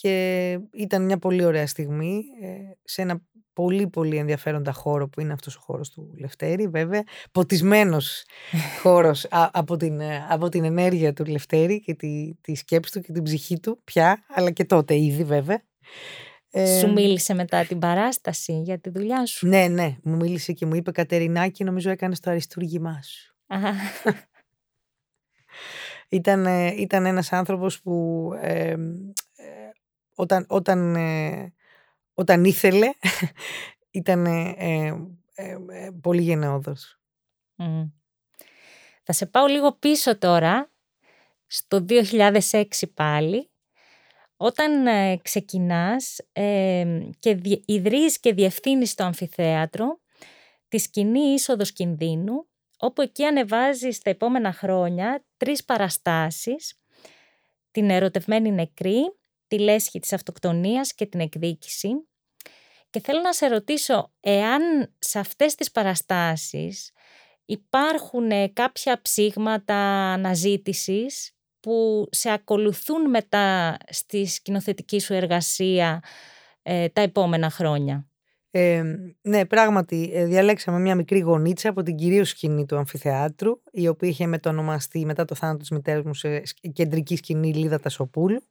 και ήταν μια πολύ ωραία στιγμή ε, σε ένα πολύ πολύ ενδιαφέροντα χώρο που είναι αυτός ο χώρος του Λευτέρη βέβαια ποτισμένος χώρος από, την, ε, από την ενέργεια του Λευτέρη και τη, τη σκέψη του και την ψυχή του πια αλλά και τότε ήδη βέβαια σου μίλησε μετά την παράσταση για τη δουλειά σου; Ναι, ναι. Μου μίλησε και μου είπε Κατερινάκη, νομίζω έκανες το αριστούργημά σου. ήταν, ήταν ένας άνθρωπος που όταν, όταν, ε, όταν ήθελε ήταν ε, ε, πολύ γενναιόδος. Θα σε πάω λίγο πίσω τώρα, στο 2006 πάλι, Όταν ε, ξεκινάς ε, και δι, ιδρύεις και διευθύνεις το αμφιθέατρο, τη σκηνή είσοδος κινδύνου, όπου εκεί ανεβάζεις τα επόμενα χρόνια τρεις παραστάσεις, την ερωτευμένη νεκρή, τη λέσχη της αυτοκτονίας και την εκδίκηση. Και θέλω να σε ρωτήσω, εάν σε αυτές τις παραστάσεις υπάρχουν κάποια ψήγματα αναζήτησης που σε ακολουθούν μετά στη σκηνοθετική σου εργασία ε, τα επόμενα χρόνια; Ε, ναι, πράγματι, ε, διαλέξαμε μια μικρή γονίτσα από την κυρίω σκηνή του αμφιθεάτρου, η οποία είχε μετονομαστεί μετά το θάνατο της μητέρας μου σε κεντρική σκηνή Λίδα Τασοπούλου.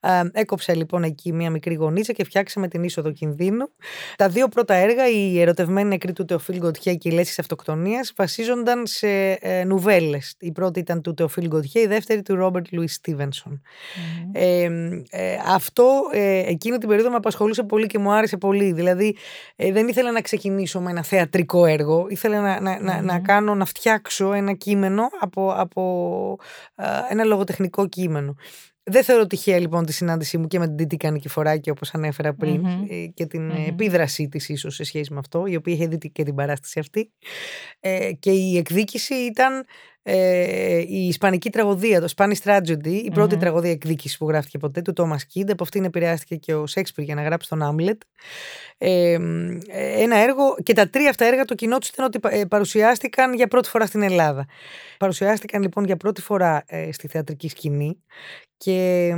Ε, έκοψα λοιπόν εκεί μια μικρή γονίτσα και φτιάξαμε την είσοδο κινδύνου. Τα δύο πρώτα έργα, η ερωτευμένη νεκρή του Τεοφίλ Γκοτιέ και η Λέση Αυτοκτονίας, βασίζονταν σε ε, νουβέλες. Η πρώτη ήταν του Τεοφίλ Γκοτιέ, η δεύτερη του Ρόμπερτ Λουίς Στίβενσον. Ε, ε, αυτό ε, εκείνη την περίοδο με απασχολούσε πολύ και μου άρεσε πολύ. Δηλαδή, ε, δεν ήθελα να ξεκινήσω με ένα θεατρικό έργο. Ήθελα να, να, να, να κάνω, να φτιάξω ένα κείμενο από, από ένα λογοτεχνικό κείμενο. Δεν θεωρώ τυχαία λοιπόν τη συνάντησή μου και με την Τίτη Κανικηφοράκη όπως ανέφερα ε, και την mm επίδρασή της ίσως σε σχέση με αυτό η οποία είχε δει και την παράσταση αυτή ε, και η εκδίκηση ήταν ε, η Ισπανική τραγωδία, το Spanish Tragedy, η πρώτη τραγωδία εκδίκησης που γράφτηκε ποτέ, του Thomas Kidd. Από αυτήν επηρεάστηκε και ο Σέξπιρ για να γράψει τον Άμλετ. Ε, ένα έργο, και τα τρία αυτά έργα το κοινό τους ήταν ότι ε, παρουσιάστηκαν για πρώτη φορά στην Ελλάδα. Παρουσιάστηκαν λοιπόν για πρώτη φορά ε, στη θεατρική σκηνή και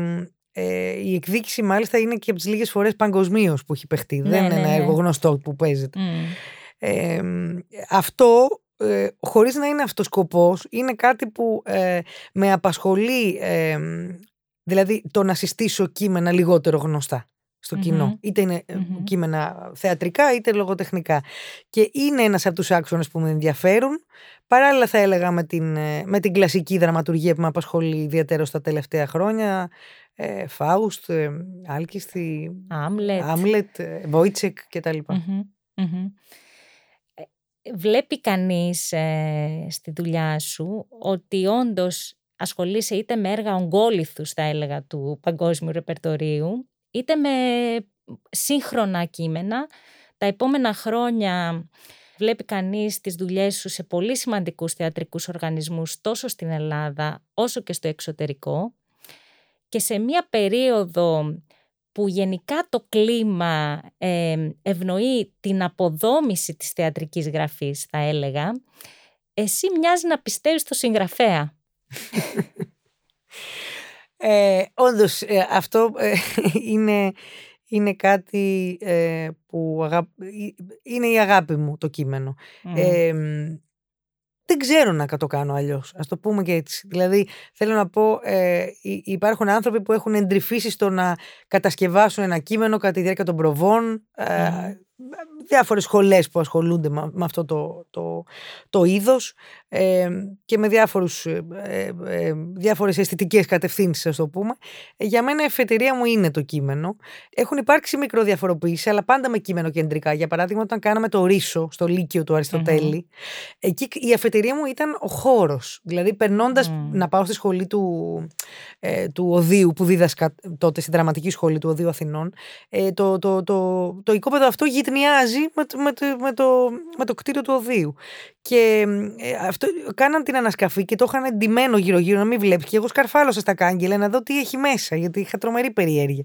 ε, η εκδίκηση μάλιστα είναι και από τις λίγες φορές παγκοσμίως που έχει παιχτεί. Ναι, Δεν είναι ναι, ένα ναι. έργο γνωστό που παίζεται. Ε, αυτό ε, χωρίς να είναι αυτός σκοπός, είναι κάτι που ε, με απασχολεί, ε, δηλαδή το να συστήσω κείμενα λιγότερο γνωστά στο κοινό. Είτε είναι κείμενα θεατρικά είτε λογοτεχνικά. Και είναι ένας από τους άξονες που με ενδιαφέρουν. Παράλληλα θα έλεγα με την, με την κλασική δραματουργία που με απασχολεί ιδιαίτερα στα τελευταία χρόνια. Ε, Φάουστ, ε, Άλκιστη, Άμλετ, Βόιτσεκ κτλ βλέπει κανείς ε, στη δουλειά σου ότι όντως ασχολείσαι είτε με έργα ογκόληθους θα έλεγα του παγκόσμιου ρεπερτορίου είτε με σύγχρονα κείμενα. Τα επόμενα χρόνια βλέπει κανείς τις δουλειές σου σε πολύ σημαντικούς θεατρικούς οργανισμούς τόσο στην Ελλάδα όσο και στο εξωτερικό και σε μία περίοδο που γενικά το κλίμα ε, ευνοεί την αποδόμηση της θεατρικής γραφής, θα έλεγα, εσύ μοιάζει να πιστεύεις στο συγγραφέα. Ε, όντως, ε, αυτό ε, είναι, είναι κάτι ε, που είναι η αγάπη μου το κείμενο δεν ξέρω να το κάνω αλλιώς. Α το πούμε και έτσι. Δηλαδή, θέλω να πω, ε, υπάρχουν άνθρωποι που έχουν εντρυφήσει στο να κατασκευάσουν ένα κείμενο κατά τη διάρκεια των προβών. Ε, διάφορες σχολές που ασχολούνται με αυτό το, το, το είδος ε, και με διάφορους, ε, ε, ε, διάφορες αισθητικές κατευθύνσεις ας το πούμε. Για μένα η εφετηρία μου είναι το κείμενο. Έχουν υπάρξει μικροδιαφοροποιήσεις αλλά πάντα με κείμενο κεντρικά. Για παράδειγμα όταν κάναμε το Ρίσο στο Λύκειο του αριστοτελη εκεί η αφετηρία μου ήταν ο χώρος. Δηλαδή περνώντας να πάω στη σχολή του, ε, του Οδείου που δίδασκα τότε στην δραματική σχολή του Οδείου Αθηνών ε, το, το, το, το, το οικόπεδο αυτό γυτνιάζει με, με, με, το, με το κτίριο του Οδείου. Και ε, αυτό, κάναν την ανασκαφή και το είχαν εντυμένο γύρω-γύρω να μην βλέπεις. Και εγώ σκαρφάλωσα στα κάγκελα να δω τι έχει μέσα, γιατί είχα τρομερή περιέργεια.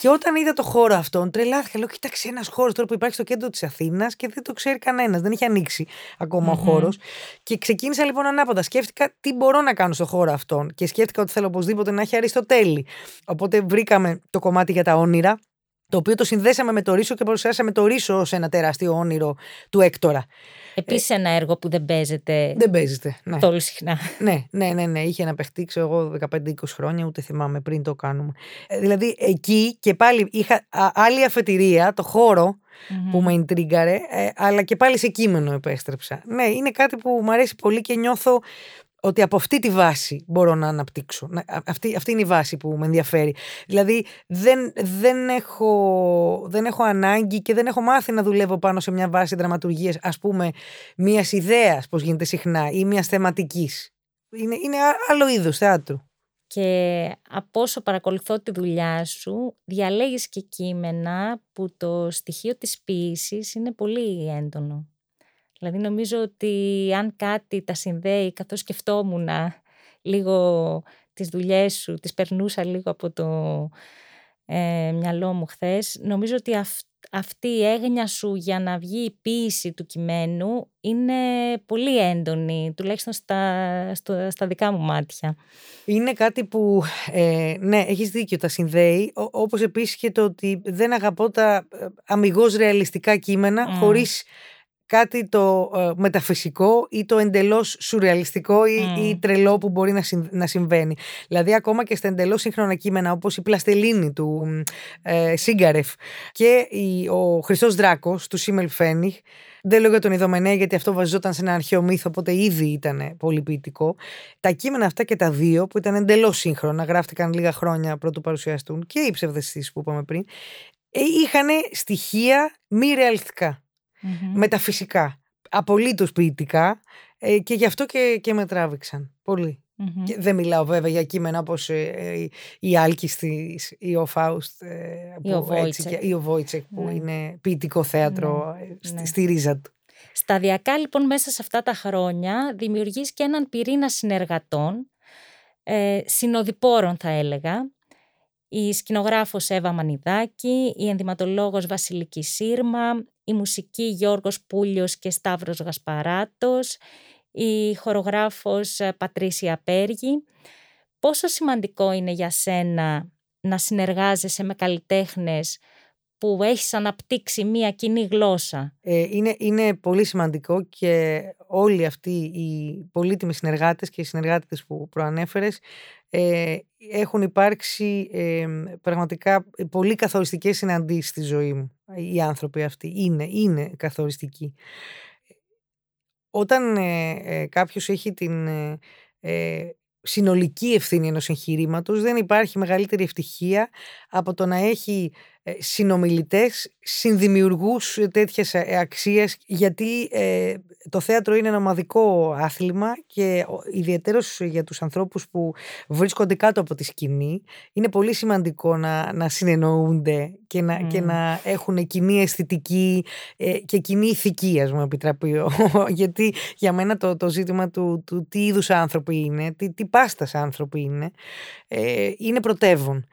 Και όταν είδα το χώρο αυτόν, τρελάθηκα. Λέω, κοίταξε ένας χώρος τώρα που υπάρχει στο κέντρο της Αθήνας και δεν το ξέρει κανένας. Δεν έχει ανοίξει ακόμα ο χώρος. Και ξεκίνησα λοιπόν ανάποδα. Σκέφτηκα τι μπορώ να κάνω στο χώρο αυτόν. Και σκέφτηκα ότι θέλω οπωσδήποτε να έχει Αριστοτέλη. Οπότε βρήκαμε το κομμάτι για τα όνειρα το οποίο το συνδέσαμε με το Ρίσο και παρουσιάσαμε το Ρίσο ως ένα τεράστιο όνειρο του Έκτορα. Επίσης ένα έργο που δεν παίζεται. Δεν παίζεται. Ναι. Τόσο συχνά. Ναι, ναι, ναι, ναι. Είχε να παιχτεί, ξέρω εγώ, 15-20 χρόνια, ούτε θυμάμαι πριν το κάνουμε. Ε, δηλαδή εκεί και πάλι είχα άλλη αφετηρία, το χώρο που με εντρίγκαρε, ε, αλλά και πάλι σε κείμενο επέστρεψα. Ναι, είναι κάτι που μου αρέσει πολύ και νιώθω ότι από αυτή τη βάση μπορώ να αναπτύξω. Αυτή, αυτή είναι η βάση που με ενδιαφέρει. Δηλαδή δεν, δεν, έχω, δεν έχω ανάγκη και δεν έχω μάθει να δουλεύω πάνω σε μια βάση δραματουργίας ας πούμε μιας ιδέας, πώς γίνεται συχνά ή μιας θεματικής. Είναι, είναι άλλο είδος θεάτρου. και από όσο παρακολουθώ τη δουλειά σου, διαλέγεις και κείμενα που το στοιχείο της ποίησης είναι πολύ έντονο. Δηλαδή νομίζω ότι αν κάτι τα συνδέει, καθώς σκεφτόμουν λίγο τις δουλειές σου, τις περνούσα λίγο από το ε, μυαλό μου χθες, νομίζω ότι αυτή η έγνοια σου για να βγει η ποίηση του κειμένου είναι πολύ έντονη, τουλάχιστον στα, στα δικά μου μάτια. Είναι κάτι που, ε, ναι, έχεις δίκιο, τα συνδέει, Ό, όπως επίσης και το ότι δεν αγαπώ τα ε, αμυγός ρεαλιστικά κείμενα, mm. χωρίς κάτι το ε, μεταφυσικό ή το εντελώς σουρεαλιστικό ή, τρελό που μπορεί να, να συμβαίνει. Δηλαδή ακόμα και στα εντελώς σύγχρονα κείμενα όπως η πλαστελίνη του ε, Σίγκαρεφ και η, ο Χριστός Δράκος του Σίμελ Φένιχ δεν λέω για τον Ιδωμενέ γιατί αυτό βασιζόταν σε ένα αρχαίο μύθο, οπότε ήδη ήταν πολύ ποιητικό. Τα κείμενα αυτά και τα δύο, που ήταν εντελώς σύγχρονα, γράφτηκαν λίγα χρόνια πρωτού παρουσιαστούν και οι ψευδεστήσεις που είπαμε πριν, ε, είχαν στοιχεία μη ρεαλιστικά mm-hmm. μεταφυσικά, απολύτως ποιητικά ε, και γι' αυτό και, και με τράβηξαν πολύ. Και δεν μιλάω βέβαια για κείμενα όπως ε, ε, η Άλκης ή ο Φάουστ ή ο Βόιτσεκ, ή ο Βόιτσεκ που ναι. είναι ποιητικό θέατρο ναι. στη, ναι. στη ρίζα του. Σταδιακά λοιπόν μέσα σε αυτά τα χρόνια δημιουργείς και έναν πυρήνα συνεργατών, ε, συνοδοιπόρων θα έλεγα, η σκηνογράφος Εύα Μανιδάκη, η ενδυματολόγος Βασιλική Σύρμα, η μουσική Γιώργος Πούλιος και Σταύρος Γασπαράτος, η χορογράφος ε, Πατρίσια Πέργη. Πόσο σημαντικό είναι για σένα να συνεργάζεσαι με καλλιτέχνες που έχεις αναπτύξει μία κοινή γλώσσα. Ε, είναι, είναι πολύ σημαντικό και όλοι αυτοί οι πολύτιμοι συνεργάτες και οι συνεργάτες που προανέφερες ε, έχουν υπάρξει ε, πραγματικά πολύ καθοριστικές συναντήσεις στη ζωή μου. Οι άνθρωποι αυτοί είναι, είναι καθοριστικοί. Όταν ε, ε κάποιος έχει την ε, συνολική ευθύνη ενός εγχειρήματος, δεν υπάρχει μεγαλύτερη ευτυχία από το να έχει ε, συνομιλητές, συνδημιουργούς τέτοιες ε, αξίες γιατί ε, το θέατρο είναι ένα ομαδικό άθλημα και ιδιαίτερος για τους ανθρώπους που βρίσκονται κάτω από τη σκηνή είναι πολύ σημαντικό να, να συνεννοούνται και να, και να έχουν κοινή αισθητική και κοινή ηθική ας μου επιτραπεί γιατί για μένα το, το ζήτημα του, του τι είδους άνθρωποι είναι τι, τι πάστας άνθρωποι είναι είναι πρωτεύον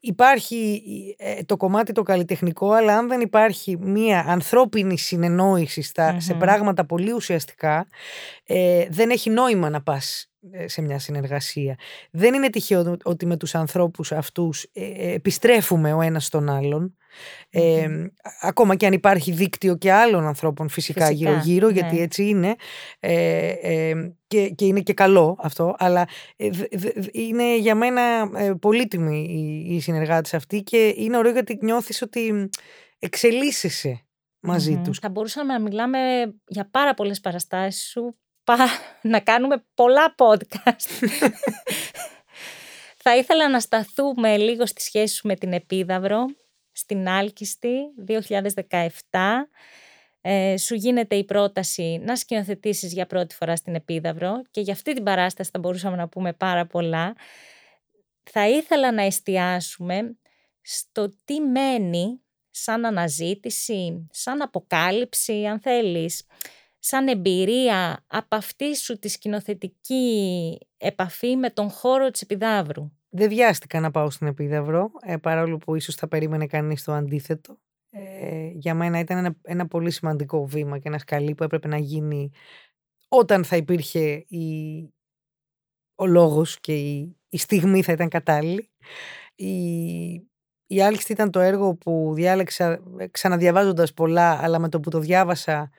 υπάρχει ε, το κομμάτι το καλλιτεχνικό, αλλά αν δεν υπάρχει μία ανθρώπινη συνεννόηση σε πράγματα πολύ ουσιαστικά, ε, δεν έχει νόημα να πας ε, σε μια συνεργασία. Δεν είναι τυχαίο ότι με τους ανθρώπους αυτούς επιστρέφουμε ο ένας στον άλλον. ακόμα και αν υπάρχει δίκτυο και άλλων ανθρώπων φυσικά, γύρω-γύρω, γιατί ναι. έτσι είναι και, και είναι και καλό αυτό, αλλά ε, είναι για μένα ε, πολύτιμη οι, οι συνεργάτες αυτοί και είναι ωραίο γιατί νιώθεις ότι εξελίσσεσαι μαζί mm-hmm. τους. Θα μπορούσαμε να μιλάμε για πάρα πολλές παραστάσεις σου, να κάνουμε πολλά podcast. Θα ήθελα να σταθούμε λίγο στη σχέση σου με την Επίδαυρο, στην Άλκιστη 2017 ε, σου γίνεται η πρόταση να σκηνοθετήσεις για πρώτη φορά στην Επίδαυρο και για αυτή την παράσταση θα μπορούσαμε να πούμε πάρα πολλά. Θα ήθελα να εστιάσουμε στο τι μένει σαν αναζήτηση, σαν αποκάλυψη αν θέλεις, σαν εμπειρία από αυτή σου τη σκηνοθετική επαφή με τον χώρο της Επιδαύρου; Δεν βιάστηκα να πάω στην Επίδαυρο, ε, παρόλο που ίσως θα περίμενε κανείς το αντίθετο ε, για μένα ήταν ένα, ένα πολύ σημαντικό βήμα και ένα σκαλί που έπρεπε να γίνει όταν θα υπήρχε η, ο λόγος και η, η στιγμή θα ήταν κατάλληλη. Η, η Άλκηστη ήταν το έργο που διάλεξα ε, ξαναδιαβάζοντας πολλά, αλλά με το που το διάβασα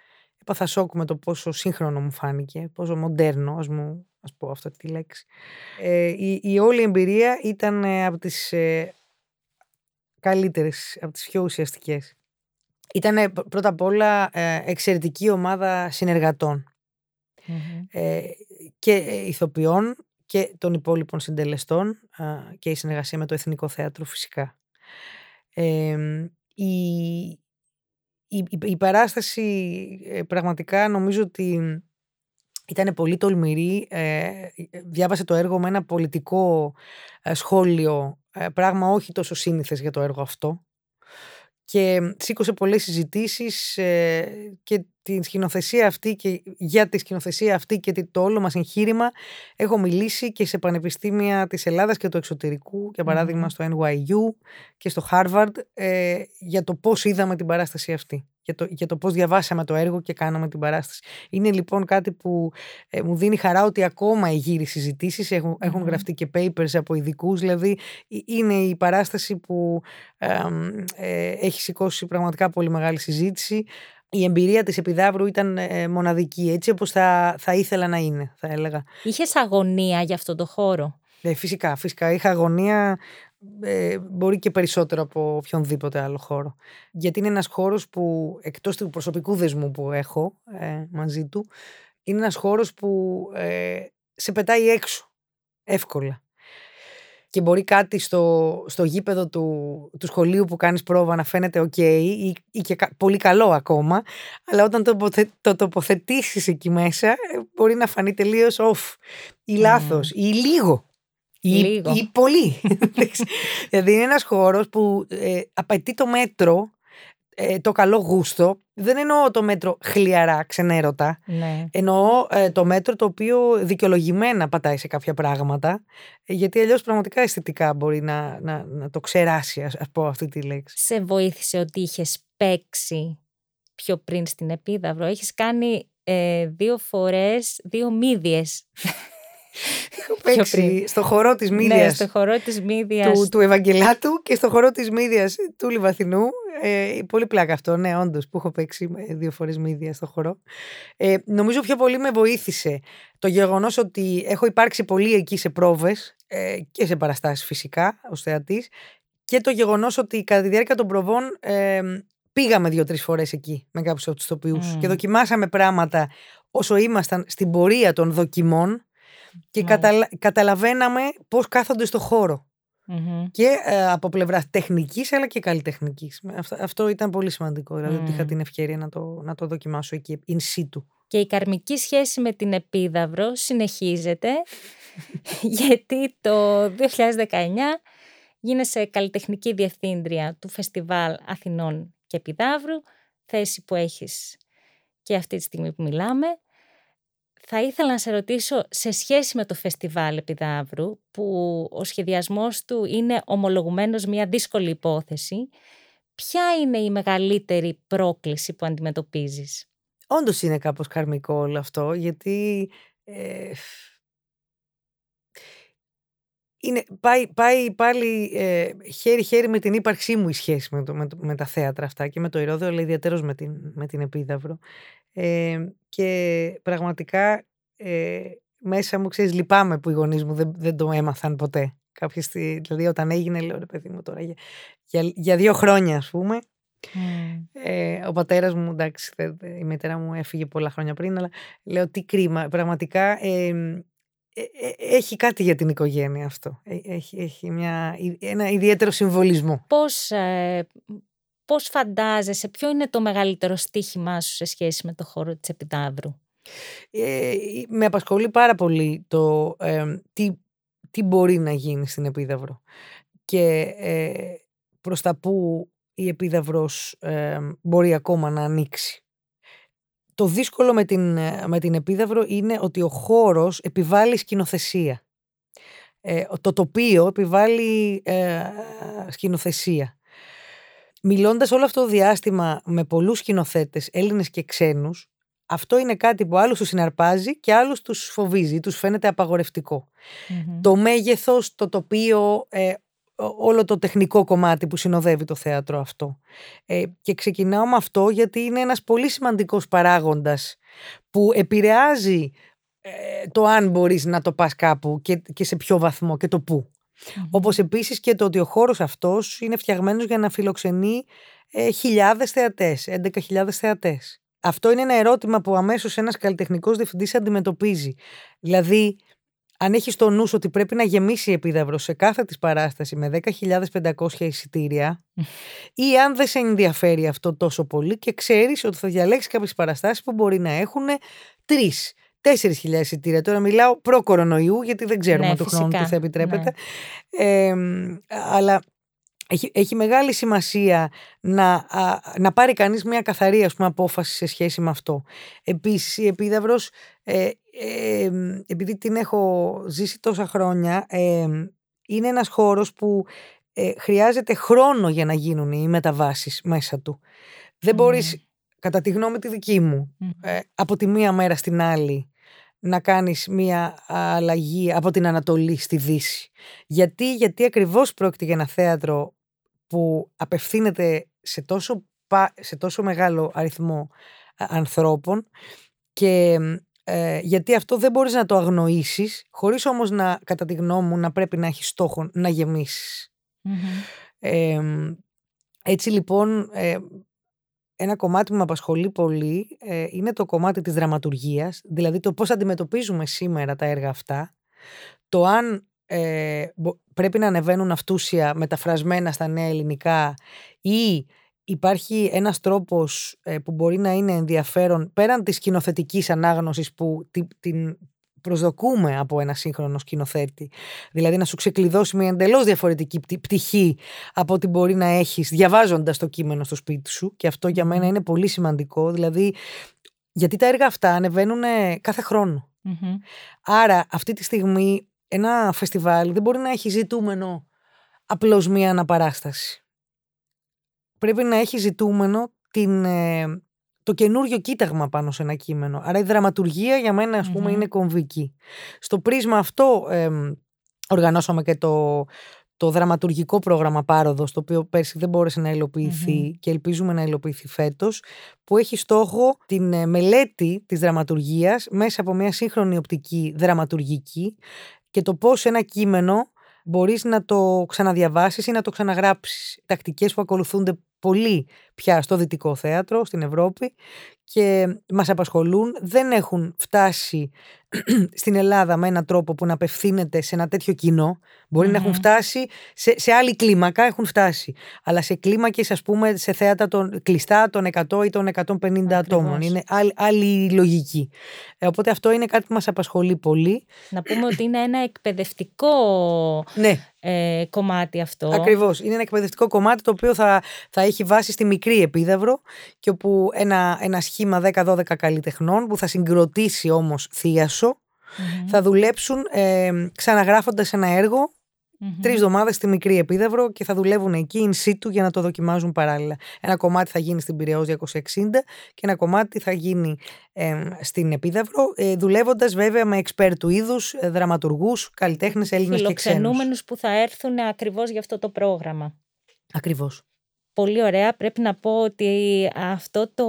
έπαθα σοκ με το πόσο σύγχρονο μου φάνηκε, πόσο μοντέρνο, ας, μου, ας πω αυτή τη λέξη. Ε, η, η όλη εμπειρία ήταν ε, από τις ε, καλύτερες, από τις πιο ουσιαστικές. Ήταν πρώτα απ' όλα ε, εξαιρετική ομάδα ε, και ηθοποιών και των υπόλοιπων συντελεστών και η συνεργασία με το Εθνικό Θέατρο φυσικά. η, η, η, παράσταση ε, πραγματικά νομίζω ότι ήταν πολύ τολμηρή. Ε, διάβασε το έργο με ένα πολιτικό ε, σχόλιο, ε, πράγμα όχι τόσο σύνηθες για το έργο αυτό. Και σήκωσε πολλές συζητήσεις ε, και την σκηνοθεσία αυτή και για τη σκηνοθεσία αυτή και το όλο μας εγχείρημα έχω μιλήσει και σε πανεπιστήμια της Ελλάδας και του εξωτερικού, για παράδειγμα στο NYU και στο Harvard, ε, για το πώς είδαμε την παράσταση αυτή για το, για το πώς διαβάσαμε το έργο και κάναμε την παράσταση. Είναι λοιπόν κάτι που ε, μου δίνει χαρά ότι ακόμα οι γύροι συζητήσεις έχουν, έχουν γραφτεί και papers από ειδικούς. Δηλαδή είναι η παράσταση που ε, έχει σηκώσει πραγματικά πολύ μεγάλη συζήτηση. Η εμπειρία της Επιδαύρου ήταν ε, μοναδική, έτσι όπως θα, θα ήθελα να είναι, θα έλεγα. Είχες αγωνία για αυτό το χώρο; Ε, φυσικά, φυσικά. Είχα αγωνία ε, μπορεί και περισσότερο από οποιονδήποτε άλλο χώρο. Γιατί είναι ένας χώρος που εκτός του προσωπικού δεσμού που έχω ε, μαζί του, είναι ένας χώρος που ε, σε πετάει έξω εύκολα. Και μπορεί κάτι στο, στο γήπεδο του, του σχολείου που κάνεις πρόβα να φαίνεται ok ή, ή και πολύ καλό ακόμα, αλλά όταν το, το τοποθετήσεις εκεί μέσα ε, μπορεί να φανεί τελείως off ή λάθος ή λίγο. Ή, ή πολύ. δηλαδή είναι ένας χώρος που ε, απαιτεί το μέτρο, ε, το καλό γούστο. Δεν εννοώ το μέτρο χλιαρά, ξενέρωτα. Ναι. Εννοώ ε, το μέτρο το οποίο δικαιολογημένα πατάει σε κάποια πράγματα. γιατί αλλιώς πραγματικά αισθητικά μπορεί να, να, να το ξεράσει, ας πω αυτή τη λέξη. Σε βοήθησε ότι είχες παίξει πιο πριν στην Επίδαυρο; Έχεις κάνει δύο φορές, δύο μύδιες Έχω παίξει στο χορό της Μίδια. Ναι, στο χορό της Μίδια. Του, του Ευαγγελάτου και στο χορό της Μίδια του Λιβαθινού. Ε, πολύ πλάκα αυτό, ναι, όντως, που έχω παίξει δύο φορές Μίδια στο χορό. Ε, νομίζω πιο πολύ με βοήθησε το γεγονός ότι έχω υπάρξει πολύ εκεί σε πρόβες ε, και σε παραστάσεις φυσικά ως θεατής. Και το γεγονός ότι κατά τη διάρκεια των προβών ε, πήγαμε δύο-τρεις φορές εκεί με κάποιους από του τοπιού και δοκιμάσαμε πράγματα όσο ήμασταν στην πορεία των δοκιμών και καταλαβαίναμε πώς κάθονται στο χωρο Και ε, από πλευράς τεχνικής αλλά και καλλιτεχνικής. Αυτό, αυτό ήταν πολύ σημαντικό, δηλαδή ότι είχα την ευκαιρία να το, να το δοκιμάσω εκεί, in situ. Και η καρμική σχέση με την Επίδαυρο συνεχίζεται, γιατί το 2019 γίνεσαι καλλιτεχνική διευθύντρια του Φεστιβάλ Αθηνών και Επιδαύρου, θέση που έχεις και αυτή τη στιγμή που μιλάμε θα ήθελα να σε ρωτήσω σε σχέση με το φεστιβάλ Επιδαύρου που ο σχεδιασμός του είναι ομολογουμένως μια δύσκολη υπόθεση ποια είναι η μεγαλύτερη πρόκληση που αντιμετωπίζεις; Όντως είναι κάπως καρμικό όλο αυτό γιατί ε, είναι, πάει, πάει πάλι ε, χέρι-χέρι με την ύπαρξή μου η σχέση με, το, με, με τα θέατρα αυτά και με το Ηρώδιο, αλλά ιδιαίτερως με την, με την Επίδαυρο. Ε, και πραγματικά ε, μέσα μου, ξέρεις, λυπάμαι που οι γονείς μου δεν, δεν το έμαθαν ποτέ. Κάποιες, δηλαδή όταν έγινε, λέω ρε παιδί μου τώρα, για, για, δύο χρόνια ας πούμε, ε, ο πατέρας μου, εντάξει, η μητέρα μου έφυγε πολλά χρόνια πριν, αλλά λέω τι κρίμα. Πραγματικά ε, έχει κάτι για την οικογένεια αυτό. Έχει, έχει μια, ένα ιδιαίτερο συμβολισμό. Πώς, πώς φαντάζεσαι, ποιο είναι το μεγαλύτερο στίχημά σου σε σχέση με το χώρο της Επιδαύρου. Ε, με απασχολεί πάρα πολύ το τι, τι μπορεί να γίνει στην Επίδαυρο και ε, προς τα που η Επίδαυρος μπορεί ακόμα να ανοίξει. Το δύσκολο με την, με την Επίδαυρο είναι ότι ο χώρος επιβάλλει σκηνοθεσία. Ε, το τοπίο επιβάλλει ε, σκηνοθεσία μιλώντας όλο αυτό το διάστημα με πολλούς σκηνοθέτες, Έλληνες και ξένους, αυτό είναι κάτι που άλλους τους συναρπάζει και άλλους τους φοβίζει, τους φαίνεται Το μέγεθος, το τοπίο, ε, όλο το τεχνικό κομμάτι που συνοδεύει το θέατρο αυτό. Ε, και ξεκινάω με αυτό γιατί είναι ένας πολύ σημαντικός παράγοντας που επηρεάζει ε, το αν μπορείς να το πας κάπου και, και σε ποιο βαθμό και το πού. Mm-hmm. Όπως επίσης και το ότι ο χώρος αυτός είναι φτιαγμένος για να φιλοξενεί ε, χιλιάδες θεατές, 11.000 θεατές. Αυτό είναι ένα ερώτημα που αμέσως ένας καλλιτεχνικός διευθυντής αντιμετωπίζει. Δηλαδή, αν έχεις στο νου ότι πρέπει να γεμίσει η επίδαυρο σε κάθε της παράσταση με 10.500 εισιτήρια, ή αν δεν σε ενδιαφέρει αυτό τόσο πολύ και ξέρεις ότι θα διαλέξεις κάποιες παραστάσεις που μπορεί να έχουν τρεις 4.000 εισιτήρια. Τώρα μιλάω προ-κορονοϊού, γιατί δεν ξέρουμε Ναι, του χρόνου φυσικά. τι θα επιτρέπεται. Ε, αλλά έχει, έχει μεγάλη σημασία να, α, να πάρει κανείς μια καθαρή ας πούμε, απόφαση σε σχέση με αυτό. Επίσης η Επίδαυρος, ε, ε, επειδή την έχω ζήσει τόσα χρόνια, ε, είναι ένας χώρος που ε, χρειάζεται χρόνο για να γίνουν οι μεταβάσεις μέσα του. Δεν Μμμ. μπορείς, κατά τη γνώμη τη δική μου, Μμμ. ε, από τη μία μέρα στην άλλη να κάνεις μία αλλαγή από την Ανατολή στη Δύση. Γιατί, γιατί ακριβώς πρόκειται για ένα θέατρο που απευθύνεται σε τόσο, πα- σε τόσο μεγάλο αριθμό α, ανθρώπων και ε, γιατί αυτό δεν μπορείς να το αγνοήσεις χωρίς όμως να, κατά τη γνώμη μου, να πρέπει να έχεις στόχο να γεμίσεις. Μμμ. Ε, έτσι λοιπόν, ε, ένα κομμάτι που με απασχολεί πολύ ε, είναι το κομμάτι της δραματουργίας, δηλαδή το πώς αντιμετωπίζουμε σήμερα τα έργα αυτά, το αν ε, μπο- πρέπει να ανεβαίνουν αυτούσια μεταφρασμένα στα νέα ελληνικά ή υπάρχει ένας τρόπος ε, που μπορεί να είναι ενδιαφέρον πέραν της σκηνοθετικής ανάγνωσης που τη- την προσδοκούμε από ένα σύγχρονο σκηνοθέτη. Δηλαδή να σου ξεκλειδώσει μια εντελώς διαφορετική πτυ- πτυχή από ό,τι μπορεί να έχεις διαβάζοντας το κείμενο στο σπίτι σου και αυτό για μένα Μμμ. είναι πολύ σημαντικό. Δηλαδή, γιατί τα έργα αυτά ανεβαίνουν ε, κάθε χρόνο. Μμμ. Άρα αυτή τη στιγμή ένα φεστιβάλ δεν μπορεί να έχει ζητούμενο απλώς μία αναπαράσταση. Πρέπει να έχει ζητούμενο την, ε, το καινούριο κοίταγμα πάνω σε ένα κείμενο. Άρα η δραματουργία για μένα ας πούμε Μμμ. είναι κομβική. Στο πρίσμα αυτό εμ, οργανώσαμε και το, το δραματουργικό πρόγραμμα Πάροδος, το οποίο πέρσι δεν μπόρεσε να υλοποιηθεί Μμμ. και ελπίζουμε να υλοποιηθεί φέτος, που έχει στόχο την ε, μελέτη της δραματουργίας μέσα από μια σύγχρονη οπτική δραματουργική και το πώς ένα κείμενο μπορείς να το ξαναδιαβάσεις ή να το ξαναγράψεις. Τακτικές που ακολουθούνται πολύ πια στο δυτικό θέατρο, στην Ευρώπη και μας απασχολούν, δεν έχουν φτάσει στην Ελλάδα με έναν τρόπο που να απευθύνεται σε ένα τέτοιο κοινό. Μπορεί να έχουν Μμμ. φτάσει σε, σε άλλη κλίμακα, έχουν φτάσει. Αλλά σε κλίμακες, ας πούμε, σε θέατα των, κλειστά των 100 ή των 150 ατόμων. Ακριβώς. Είναι άλλη, άλλη λογική. Ε, οπότε αυτό είναι κάτι που μας απασχολεί πολύ. Να πούμε ότι είναι ένα εκπαιδευτικό Ναι, ε, κομμάτι αυτό. Ακριβώς. Είναι ένα εκπαιδευτικό κομμάτι το οποίο θα, θα έχει βάση στη μικρή επίδαυρο και όπου ένα, ένα σχήμα 10-12 καλλιτεχνών που θα συγκροτήσει όμως θίασο Μμμ. θα δουλέψουν ε, ξαναγράφοντας ένα έργο Μμμ. τρεις εβδομάδες στη μικρή επίδαυρο και θα δουλεύουν εκεί in situ για να το δοκιμάζουν παράλληλα. Ένα κομμάτι θα γίνει στην Πυραιός 260 και ένα κομμάτι θα γίνει ε, στην επίδαυρο, ε, δουλεύοντας βέβαια με εξπέρ του είδους, ε, δραματουργούς, καλλιτέχνες Έλληνες και ξένους. Φιλοξενούμενους που θα έρθουν ακριβώς για αυτό το πρόγραμμα. Ακριβώς. Πολύ ωραία. Πρέπει να πω ότι αυτό το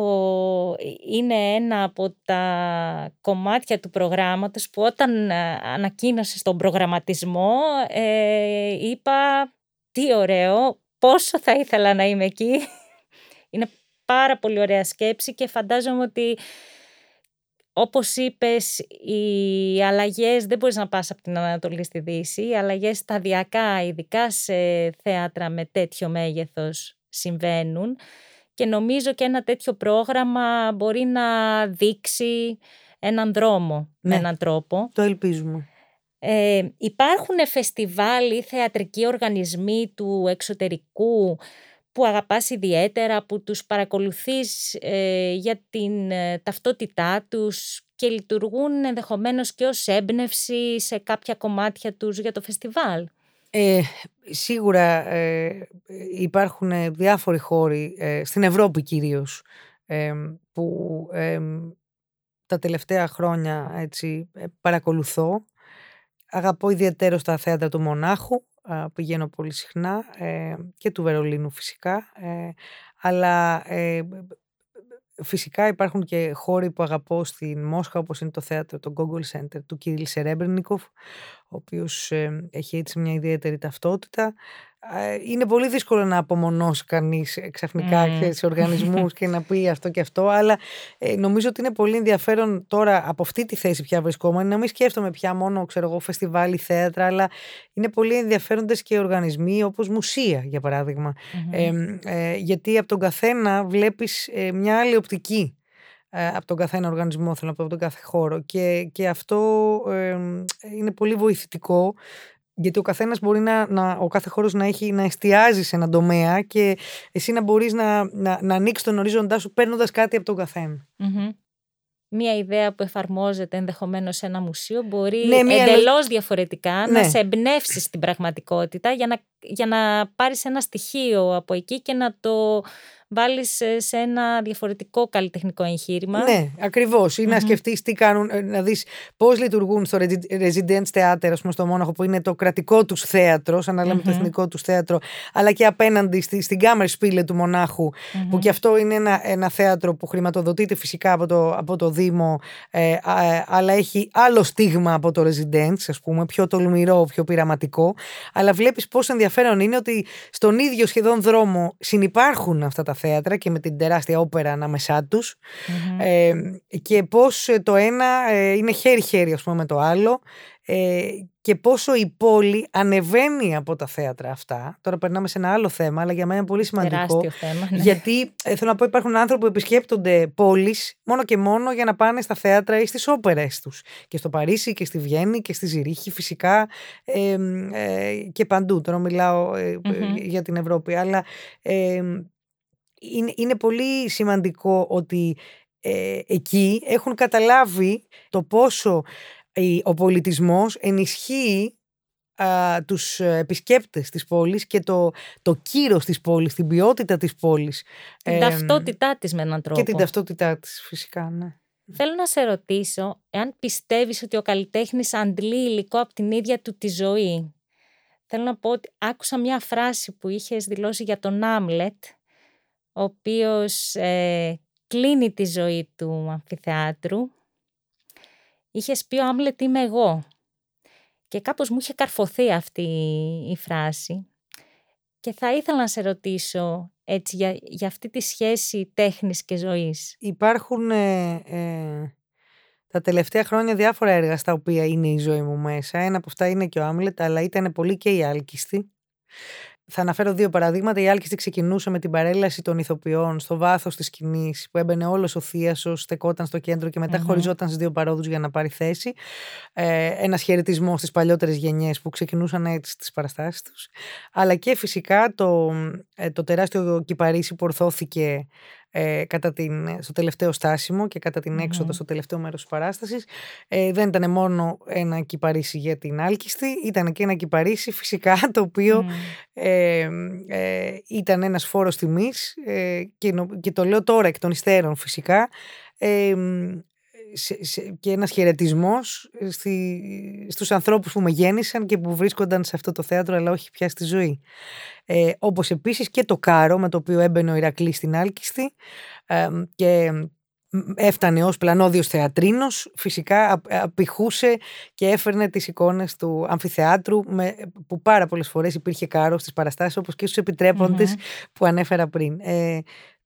είναι ένα από τα κομμάτια του προγράμματος που όταν ε, ανακοίνωσε τον προγραμματισμό ε, είπα τι ωραίο, πόσο θα ήθελα να είμαι εκεί. Είναι πάρα πολύ ωραία σκέψη και φαντάζομαι ότι όπως είπες, οι αλλαγές δεν μπορείς να πας από την Ανατολή στη Δύση. Οι αλλαγές σταδιακά, ειδικά σε θέατρα με τέτοιο μέγεθος, συμβαίνουν. Και νομίζω και ένα τέτοιο πρόγραμμα μπορεί να δείξει έναν δρόμο με Ναι. έναν τρόπο. Το ελπίζουμε. Ε, υπάρχουν φεστιβάλ ή θεατρικοί οργανισμοί του εξωτερικού που αγαπάς ιδιαίτερα, που τους παρακολουθείς ε, για την ε, ταυτότητά τους και λειτουργούν ενδεχομένως και ως έμπνευση σε κάποια κομμάτια τους για το φεστιβάλ; Ε, σίγουρα ε, υπάρχουν ε, διάφοροι χώροι, ε, στην Ευρώπη κυρίως, ε, που ε, τα τελευταία χρόνια έτσι, ε, παρακολουθώ. Αγαπώ ιδιαίτερα στα θέατρα του Μονάχου, α, πηγαίνω πολύ συχνά, ε, και του Βερολίνου φυσικά, ε, αλλά ε, φυσικά υπάρχουν και χώροι που αγαπώ στην Μόσχα, όπως είναι το θέατρο, το Gogol Center του Κυρίλ Σερέμπρενικοφ, ο οποίος ε, έχει έτσι μια ιδιαίτερη ταυτότητα. Ε, Είναι πολύ δύσκολο να απομονώσει κανείς ε, ξαφνικά Μμμ. mm. σε οργανισμούς και να πει αυτό και αυτό, αλλά ε, νομίζω ότι είναι πολύ ενδιαφέρον τώρα από αυτή τη θέση πια βρισκόμαστε, να μην σκέφτομαι πια μόνο ξέρω εγώ, φεστιβάλ ή θέατρα, αλλά είναι πολύ ενδιαφέροντες και οργανισμοί όπως μουσεία για παράδειγμα. Μμμ. Ε, ε, γιατί από τον καθένα βλέπεις ε, μια άλλη οπτική ε, από τον καθένα οργανισμό, θέλω να πω, από τον κάθε χώρο. Και, και αυτό ε, είναι πολύ βοηθητικό γιατί ο καθένας μπορεί να, να, ο κάθε χώρος να, έχει, να εστιάζει σε έναν τομέα και εσύ να μπορείς να, να, να ανοίξεις τον ορίζοντά σου παίρνοντας κάτι από τον καθενα Μία ιδέα που εφαρμόζεται ενδεχομένως σε ένα μουσείο μπορεί ναι, μία... εντελώς διαφορετικά να ναι. σε εμπνεύσεις στην πραγματικότητα για να, για να πάρεις ένα στοιχείο από εκεί και να το βάλεις σε ένα διαφορετικό καλλιτεχνικό εγχείρημα. Ναι, ακριβώς. Ή να σκεφτείς τι κάνουν, ε, να δεις πώς λειτουργούν στο Residence Theater, ας πούμε, στο Μόναχο, που είναι το κρατικό τους θέατρο, σαν να λέμε το εθνικό τους θέατρο, αλλά και απέναντι στη, στην Κάμερ Σπίλε του μοναχου που και αυτό είναι ένα, ένα θέατρο που χρηματοδοτείται φυσικά από το, από το Δήμο, ε, αλλά έχει άλλο στίγμα από το Residence, ας πούμε, πιο τολμηρό, πιο πειραματικό. Αλλά βλέπεις πόσο ενδιαφέρον είναι ότι στον ίδιο σχεδόν δρόμο συνεπάρχουν αυτά τα θέατρα και με την τεράστια όπερα ανάμεσά τους ε, και πώς ε, το ένα ε, είναι χέρι-χέρι ας πούμε με το άλλο ε, και πόσο η πόλη ανεβαίνει από τα θέατρα αυτά. Τώρα περνάμε σε ένα άλλο θέμα, αλλά για μένα είναι πολύ σημαντικό. Τεράστιο θέμα, ναι. Γιατί ε, θέλω να πω, υπάρχουν άνθρωποι που επισκέπτονται πόλεις μόνο και μόνο για να πάνε στα θέατρα ή στις όπερες τους. Και στο Παρίσι και στη Βιέννη και στη Ζηρίχη, φυσικά ε, ε, και παντού. Τώρα μιλάω για την Ευρώπη. Αλλά είναι, είναι πολύ σημαντικό ότι ε, εκεί έχουν καταλάβει το πόσο ο πολιτισμός ενισχύει α, τους επισκέπτες της πόλης και το, το κύρος της πόλης, την ποιότητα της πόλης. Την ταυτότητά της με έναν τρόπο. Και την ταυτότητά της φυσικά, ναι. Θέλω να σε ρωτήσω εάν πιστεύεις ότι ο καλλιτέχνης αντλεί υλικό από την ίδια του τη ζωή. Θέλω να πω ότι άκουσα μια φράση που είχες δηλώσει για τον Άμλετ ο οποίος ε, κλείνει τη ζωή του αμφιθεάτρου. Είχες πει ο Άμλετ είμαι εγώ. Και κάπως μου είχε καρφωθεί αυτή η φράση. Και θα ήθελα να σε ρωτήσω έτσι, για, για αυτή τη σχέση τέχνης και ζωής. Υπάρχουν ε, ε, τα τελευταία χρόνια διάφορα έργα στα οποία είναι η ζωή μου μέσα. Ένα από αυτά είναι και ο Άμλετ, αλλά ήταν πολύ και η Άλκιστη. Θα αναφέρω δύο παραδείγματα. Η Άλκηστη ξεκινούσε με την παρέλαση των ηθοποιών στο βάθος της σκηνής, που έμπαινε όλος ο Θίασο, στεκόταν στο κέντρο και μετά mm-hmm. χωριζόταν στις δύο παρόδους για να πάρει θέση. Ε, Ένας χαιρετισμός στις παλιότερες γενιές που ξεκινούσαν έτσι τις παραστάσεις τους. Αλλά και φυσικά το, ε, το τεράστιο κυπαρίσι που ορθώθηκε ε, κατά την, στο τελευταίο στάσιμο και κατά την έξοδο στο τελευταίο μέρος της παράστασης. Ε, δεν ήταν μόνο ένα κυπαρίσι για την άλκιστη, ήταν και ένα κυπαρίσι φυσικά το οποίο ε, ε, ήταν ένας φόρος τιμής ε, και, και το λέω τώρα εκ των υστέρων φυσικά. Ε, και ένας χαιρετισμός στη, στους ανθρώπους που με γέννησαν και που βρίσκονταν σε αυτό το θέατρο αλλά όχι πια στη ζωή. Ε, όπως επίσης και το κάρο με το οποίο έμπαινε ο Ηρακλής στην Άλκιστη ε, και έφτανε ως πλανόδιος θεατρίνος, φυσικά απηχούσε και έφερνε τις εικόνες του αμφιθεάτρου με, που πάρα πολλές φορές υπήρχε κάρος στις παραστάσεις όπως και στους επιτρεποντες που ανέφερα πριν. Ε,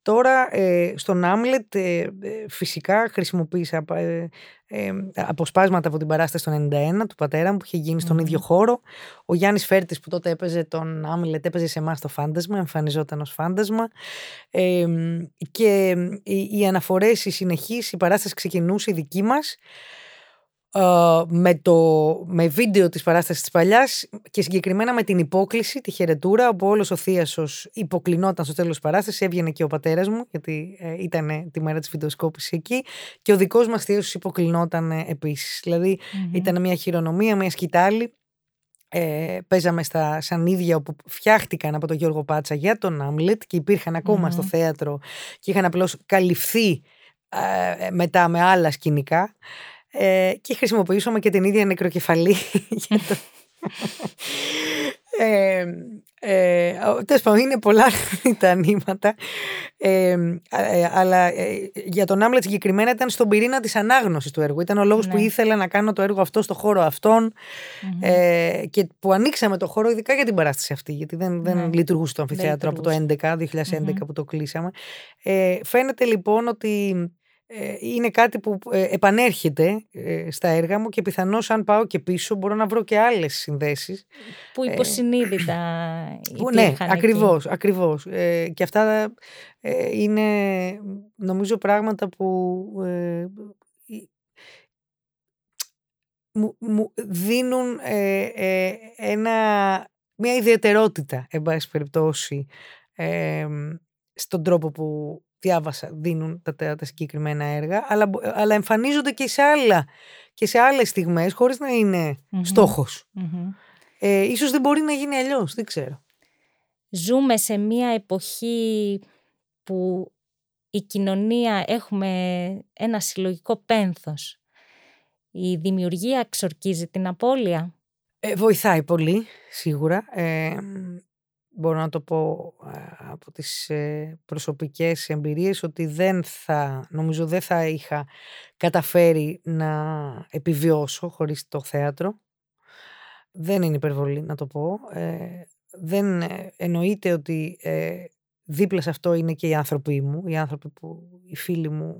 Τώρα ε, στον Άμλετ ε, ε, φυσικά χρησιμοποίησα ε, ε, αποσπάσματα από την παράσταση του 91 του πατέρα μου που είχε γίνει στον ίδιο χώρο. Ο Γιάννης Φέρτης που τότε έπαιζε τον Άμλετ έπαιζε σε εμάς το φάντασμα, εμφανιζόταν ως φάντασμα. και οι, οι αναφορές, οι συνεχείς, η παράσταση ξεκινούσε η δική μας με, το, με βίντεο της παράστασης της παλιάς και συγκεκριμένα με την υπόκληση, τη χαιρετούρα, όπου όλος ο θείασος υποκλεινόταν στο τέλος της παράστασης, έβγαινε και ο πατέρας μου, γιατί ε, ήταν τη μέρα της βιντεοσκόπησης εκεί, και ο δικός μας θείασος υποκλεινόταν ε, επίσης. Δηλαδή ήταν μια χειρονομία, μια σκητάλη, ε, παίζαμε στα σανίδια όπου φτιάχτηκαν από τον Γιώργο Πάτσα για τον Άμλετ και υπήρχαν στο θέατρο και είχαν απλώς καλυφθεί ε, μετά με άλλα σκηνικά ε, και χρησιμοποιήσουμε και την ίδια νεκροκεφαλή για το... ε, ε, πάντων, είναι πολλά τα νήματα. Ε, ε, αλλά ε, για τον Άμλετ συγκεκριμένα ήταν στον πυρήνα της ανάγνωσης του έργου. Ήταν ο λόγος που ναι. ήθελα να κάνω το έργο αυτό στο χώρο αυτόν ε, και που ανοίξαμε το χώρο ειδικά για την παράσταση αυτή. Γιατί δεν, δεν ναι. λειτουργούσε το αμφιθέατρο από το 2011, 2011 που το κλείσαμε. Ε, φαίνεται λοιπόν ότι ε, είναι κάτι που ε, επανέρχεται ε, στα έργα μου και πιθανώς αν πάω και πίσω μπορώ να βρω και άλλες συνδέσεις. Που υποσυνείδητα που, ναι, ακριβώς, ακριβώς. και αυτά είναι νομίζω πράγματα που μου, δίνουν ένα, μια ιδιαιτερότητα, εν πάση περιπτώσει, στον τρόπο που διάβασα, δίνουν τα, τα, συγκεκριμένα έργα, αλλά, αλλά εμφανίζονται και σε, άλλα, και σε άλλες στιγμές χωρίς να είναι mm στοχος Ε, ίσως δεν μπορεί να γίνει αλλιώς, δεν ξέρω. Ζούμε σε μια εποχή που η κοινωνία έχουμε ένα συλλογικό πένθος. Η δημιουργία εξορκίζει την απώλεια. Ε, βοηθάει πολύ, σίγουρα. Ε, μπορώ να το πω από τις ε, προσωπικές εμπειρίες ότι δεν θα, νομίζω δεν θα είχα καταφέρει να επιβιώσω χωρίς το θέατρο. Δεν είναι υπερβολή να το πω. Ε, δεν ε, εννοείται ότι δίπλα σε αυτό είναι και οι άνθρωποι μου, οι άνθρωποι που, οι φίλοι μου,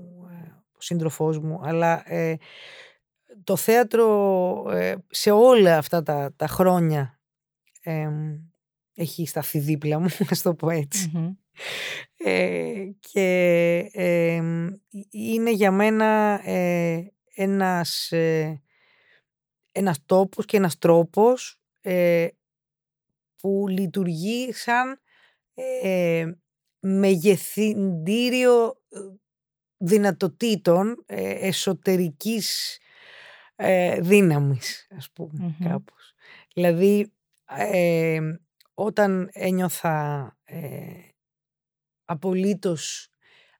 ο σύντροφός μου, αλλά το θέατρο σε όλα αυτά τα, τα χρόνια έχει σταθεί δίπλα μου, να το πω ετσι Ε, και είναι για μένα ε, ένας, ε, ένας τόπος και ένας τρόπος ε, που λειτουργεί σαν ε, μεγεθυντήριο ε, δυνατοτήτων ε, εσωτερικής ε, δύναμης, ας πουμε κάπως. Δηλαδή, όταν ένιωθα ε, απολύτως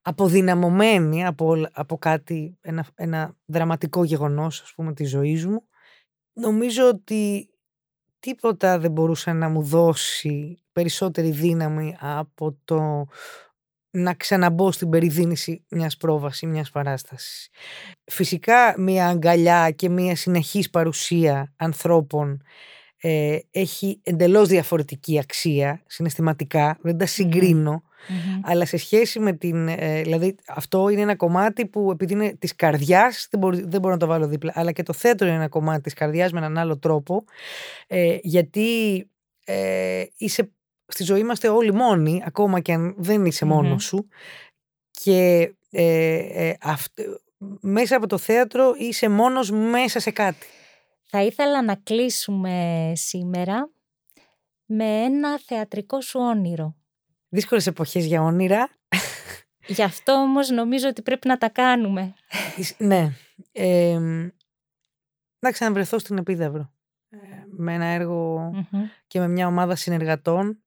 αποδυναμωμένη από, από κάτι, ένα, ένα δραματικό γεγονός, ας πούμε, της ζωής μου, νομίζω ότι τίποτα δεν μπορούσε να μου δώσει περισσότερη δύναμη από το να ξαναμπώ στην περιδίνηση μιας πρόβασης, μιας παράστασης. Φυσικά μια αγκαλιά και μια συνεχής παρουσία ανθρώπων ε, έχει εντελώς διαφορετική αξία συναισθηματικά, δεν τα συγκρινω αλλά σε σχέση με την, ε, δηλαδή αυτό είναι ένα κομμάτι που επειδή είναι της καρδιάς, δεν, μπορεί, δεν μπορώ να το βάλω δίπλα, αλλά και το θέτω είναι ένα κομμάτι της καρδιάς με έναν άλλο τρόπο, ε, γιατί ε, είσαι, στη ζωή είμαστε όλοι μόνοι, ακόμα και αν δεν είσαι μόνος σου, και ε, ε μέσα από το θέατρο είσαι μόνος μέσα σε κάτι. Θα ήθελα να κλείσουμε σήμερα με ένα θεατρικό σου όνειρο. Δύσκολες εποχές για όνειρα. Γι' αυτό όμως νομίζω ότι πρέπει να τα κάνουμε. ναι. Ε, να ξαναβρεθώ στην Επίδαυρο. Ε, με ένα και με μια ομάδα συνεργατών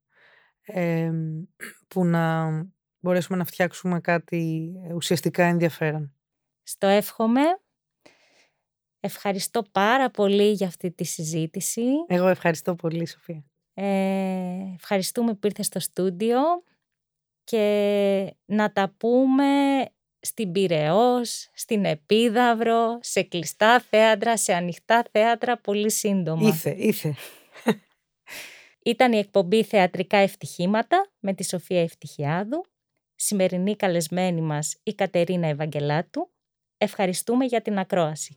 που να μπορέσουμε να φτιάξουμε κάτι ουσιαστικά ενδιαφέρον. Στο εύχομαι Ευχαριστώ πάρα πολύ για αυτή τη συζήτηση. Εγώ ευχαριστώ πολύ, Σοφία. Ε, ευχαριστούμε που ήρθες στο στούντιο και να τα πούμε στην Πυραιός, στην Επίδαυρο, σε κλειστά θέατρα, σε ανοιχτά θέατρα πολύ σύντομα. Ήθε, ήθε. Ήταν η εκπομπή Θεατρικά Ευτυχήματα με τη Σοφία Ευτυχιάδου. Σημερινή καλεσμένη μας η Κατερίνα Ευαγγελάτου. Ευχαριστούμε για την ακρόαση.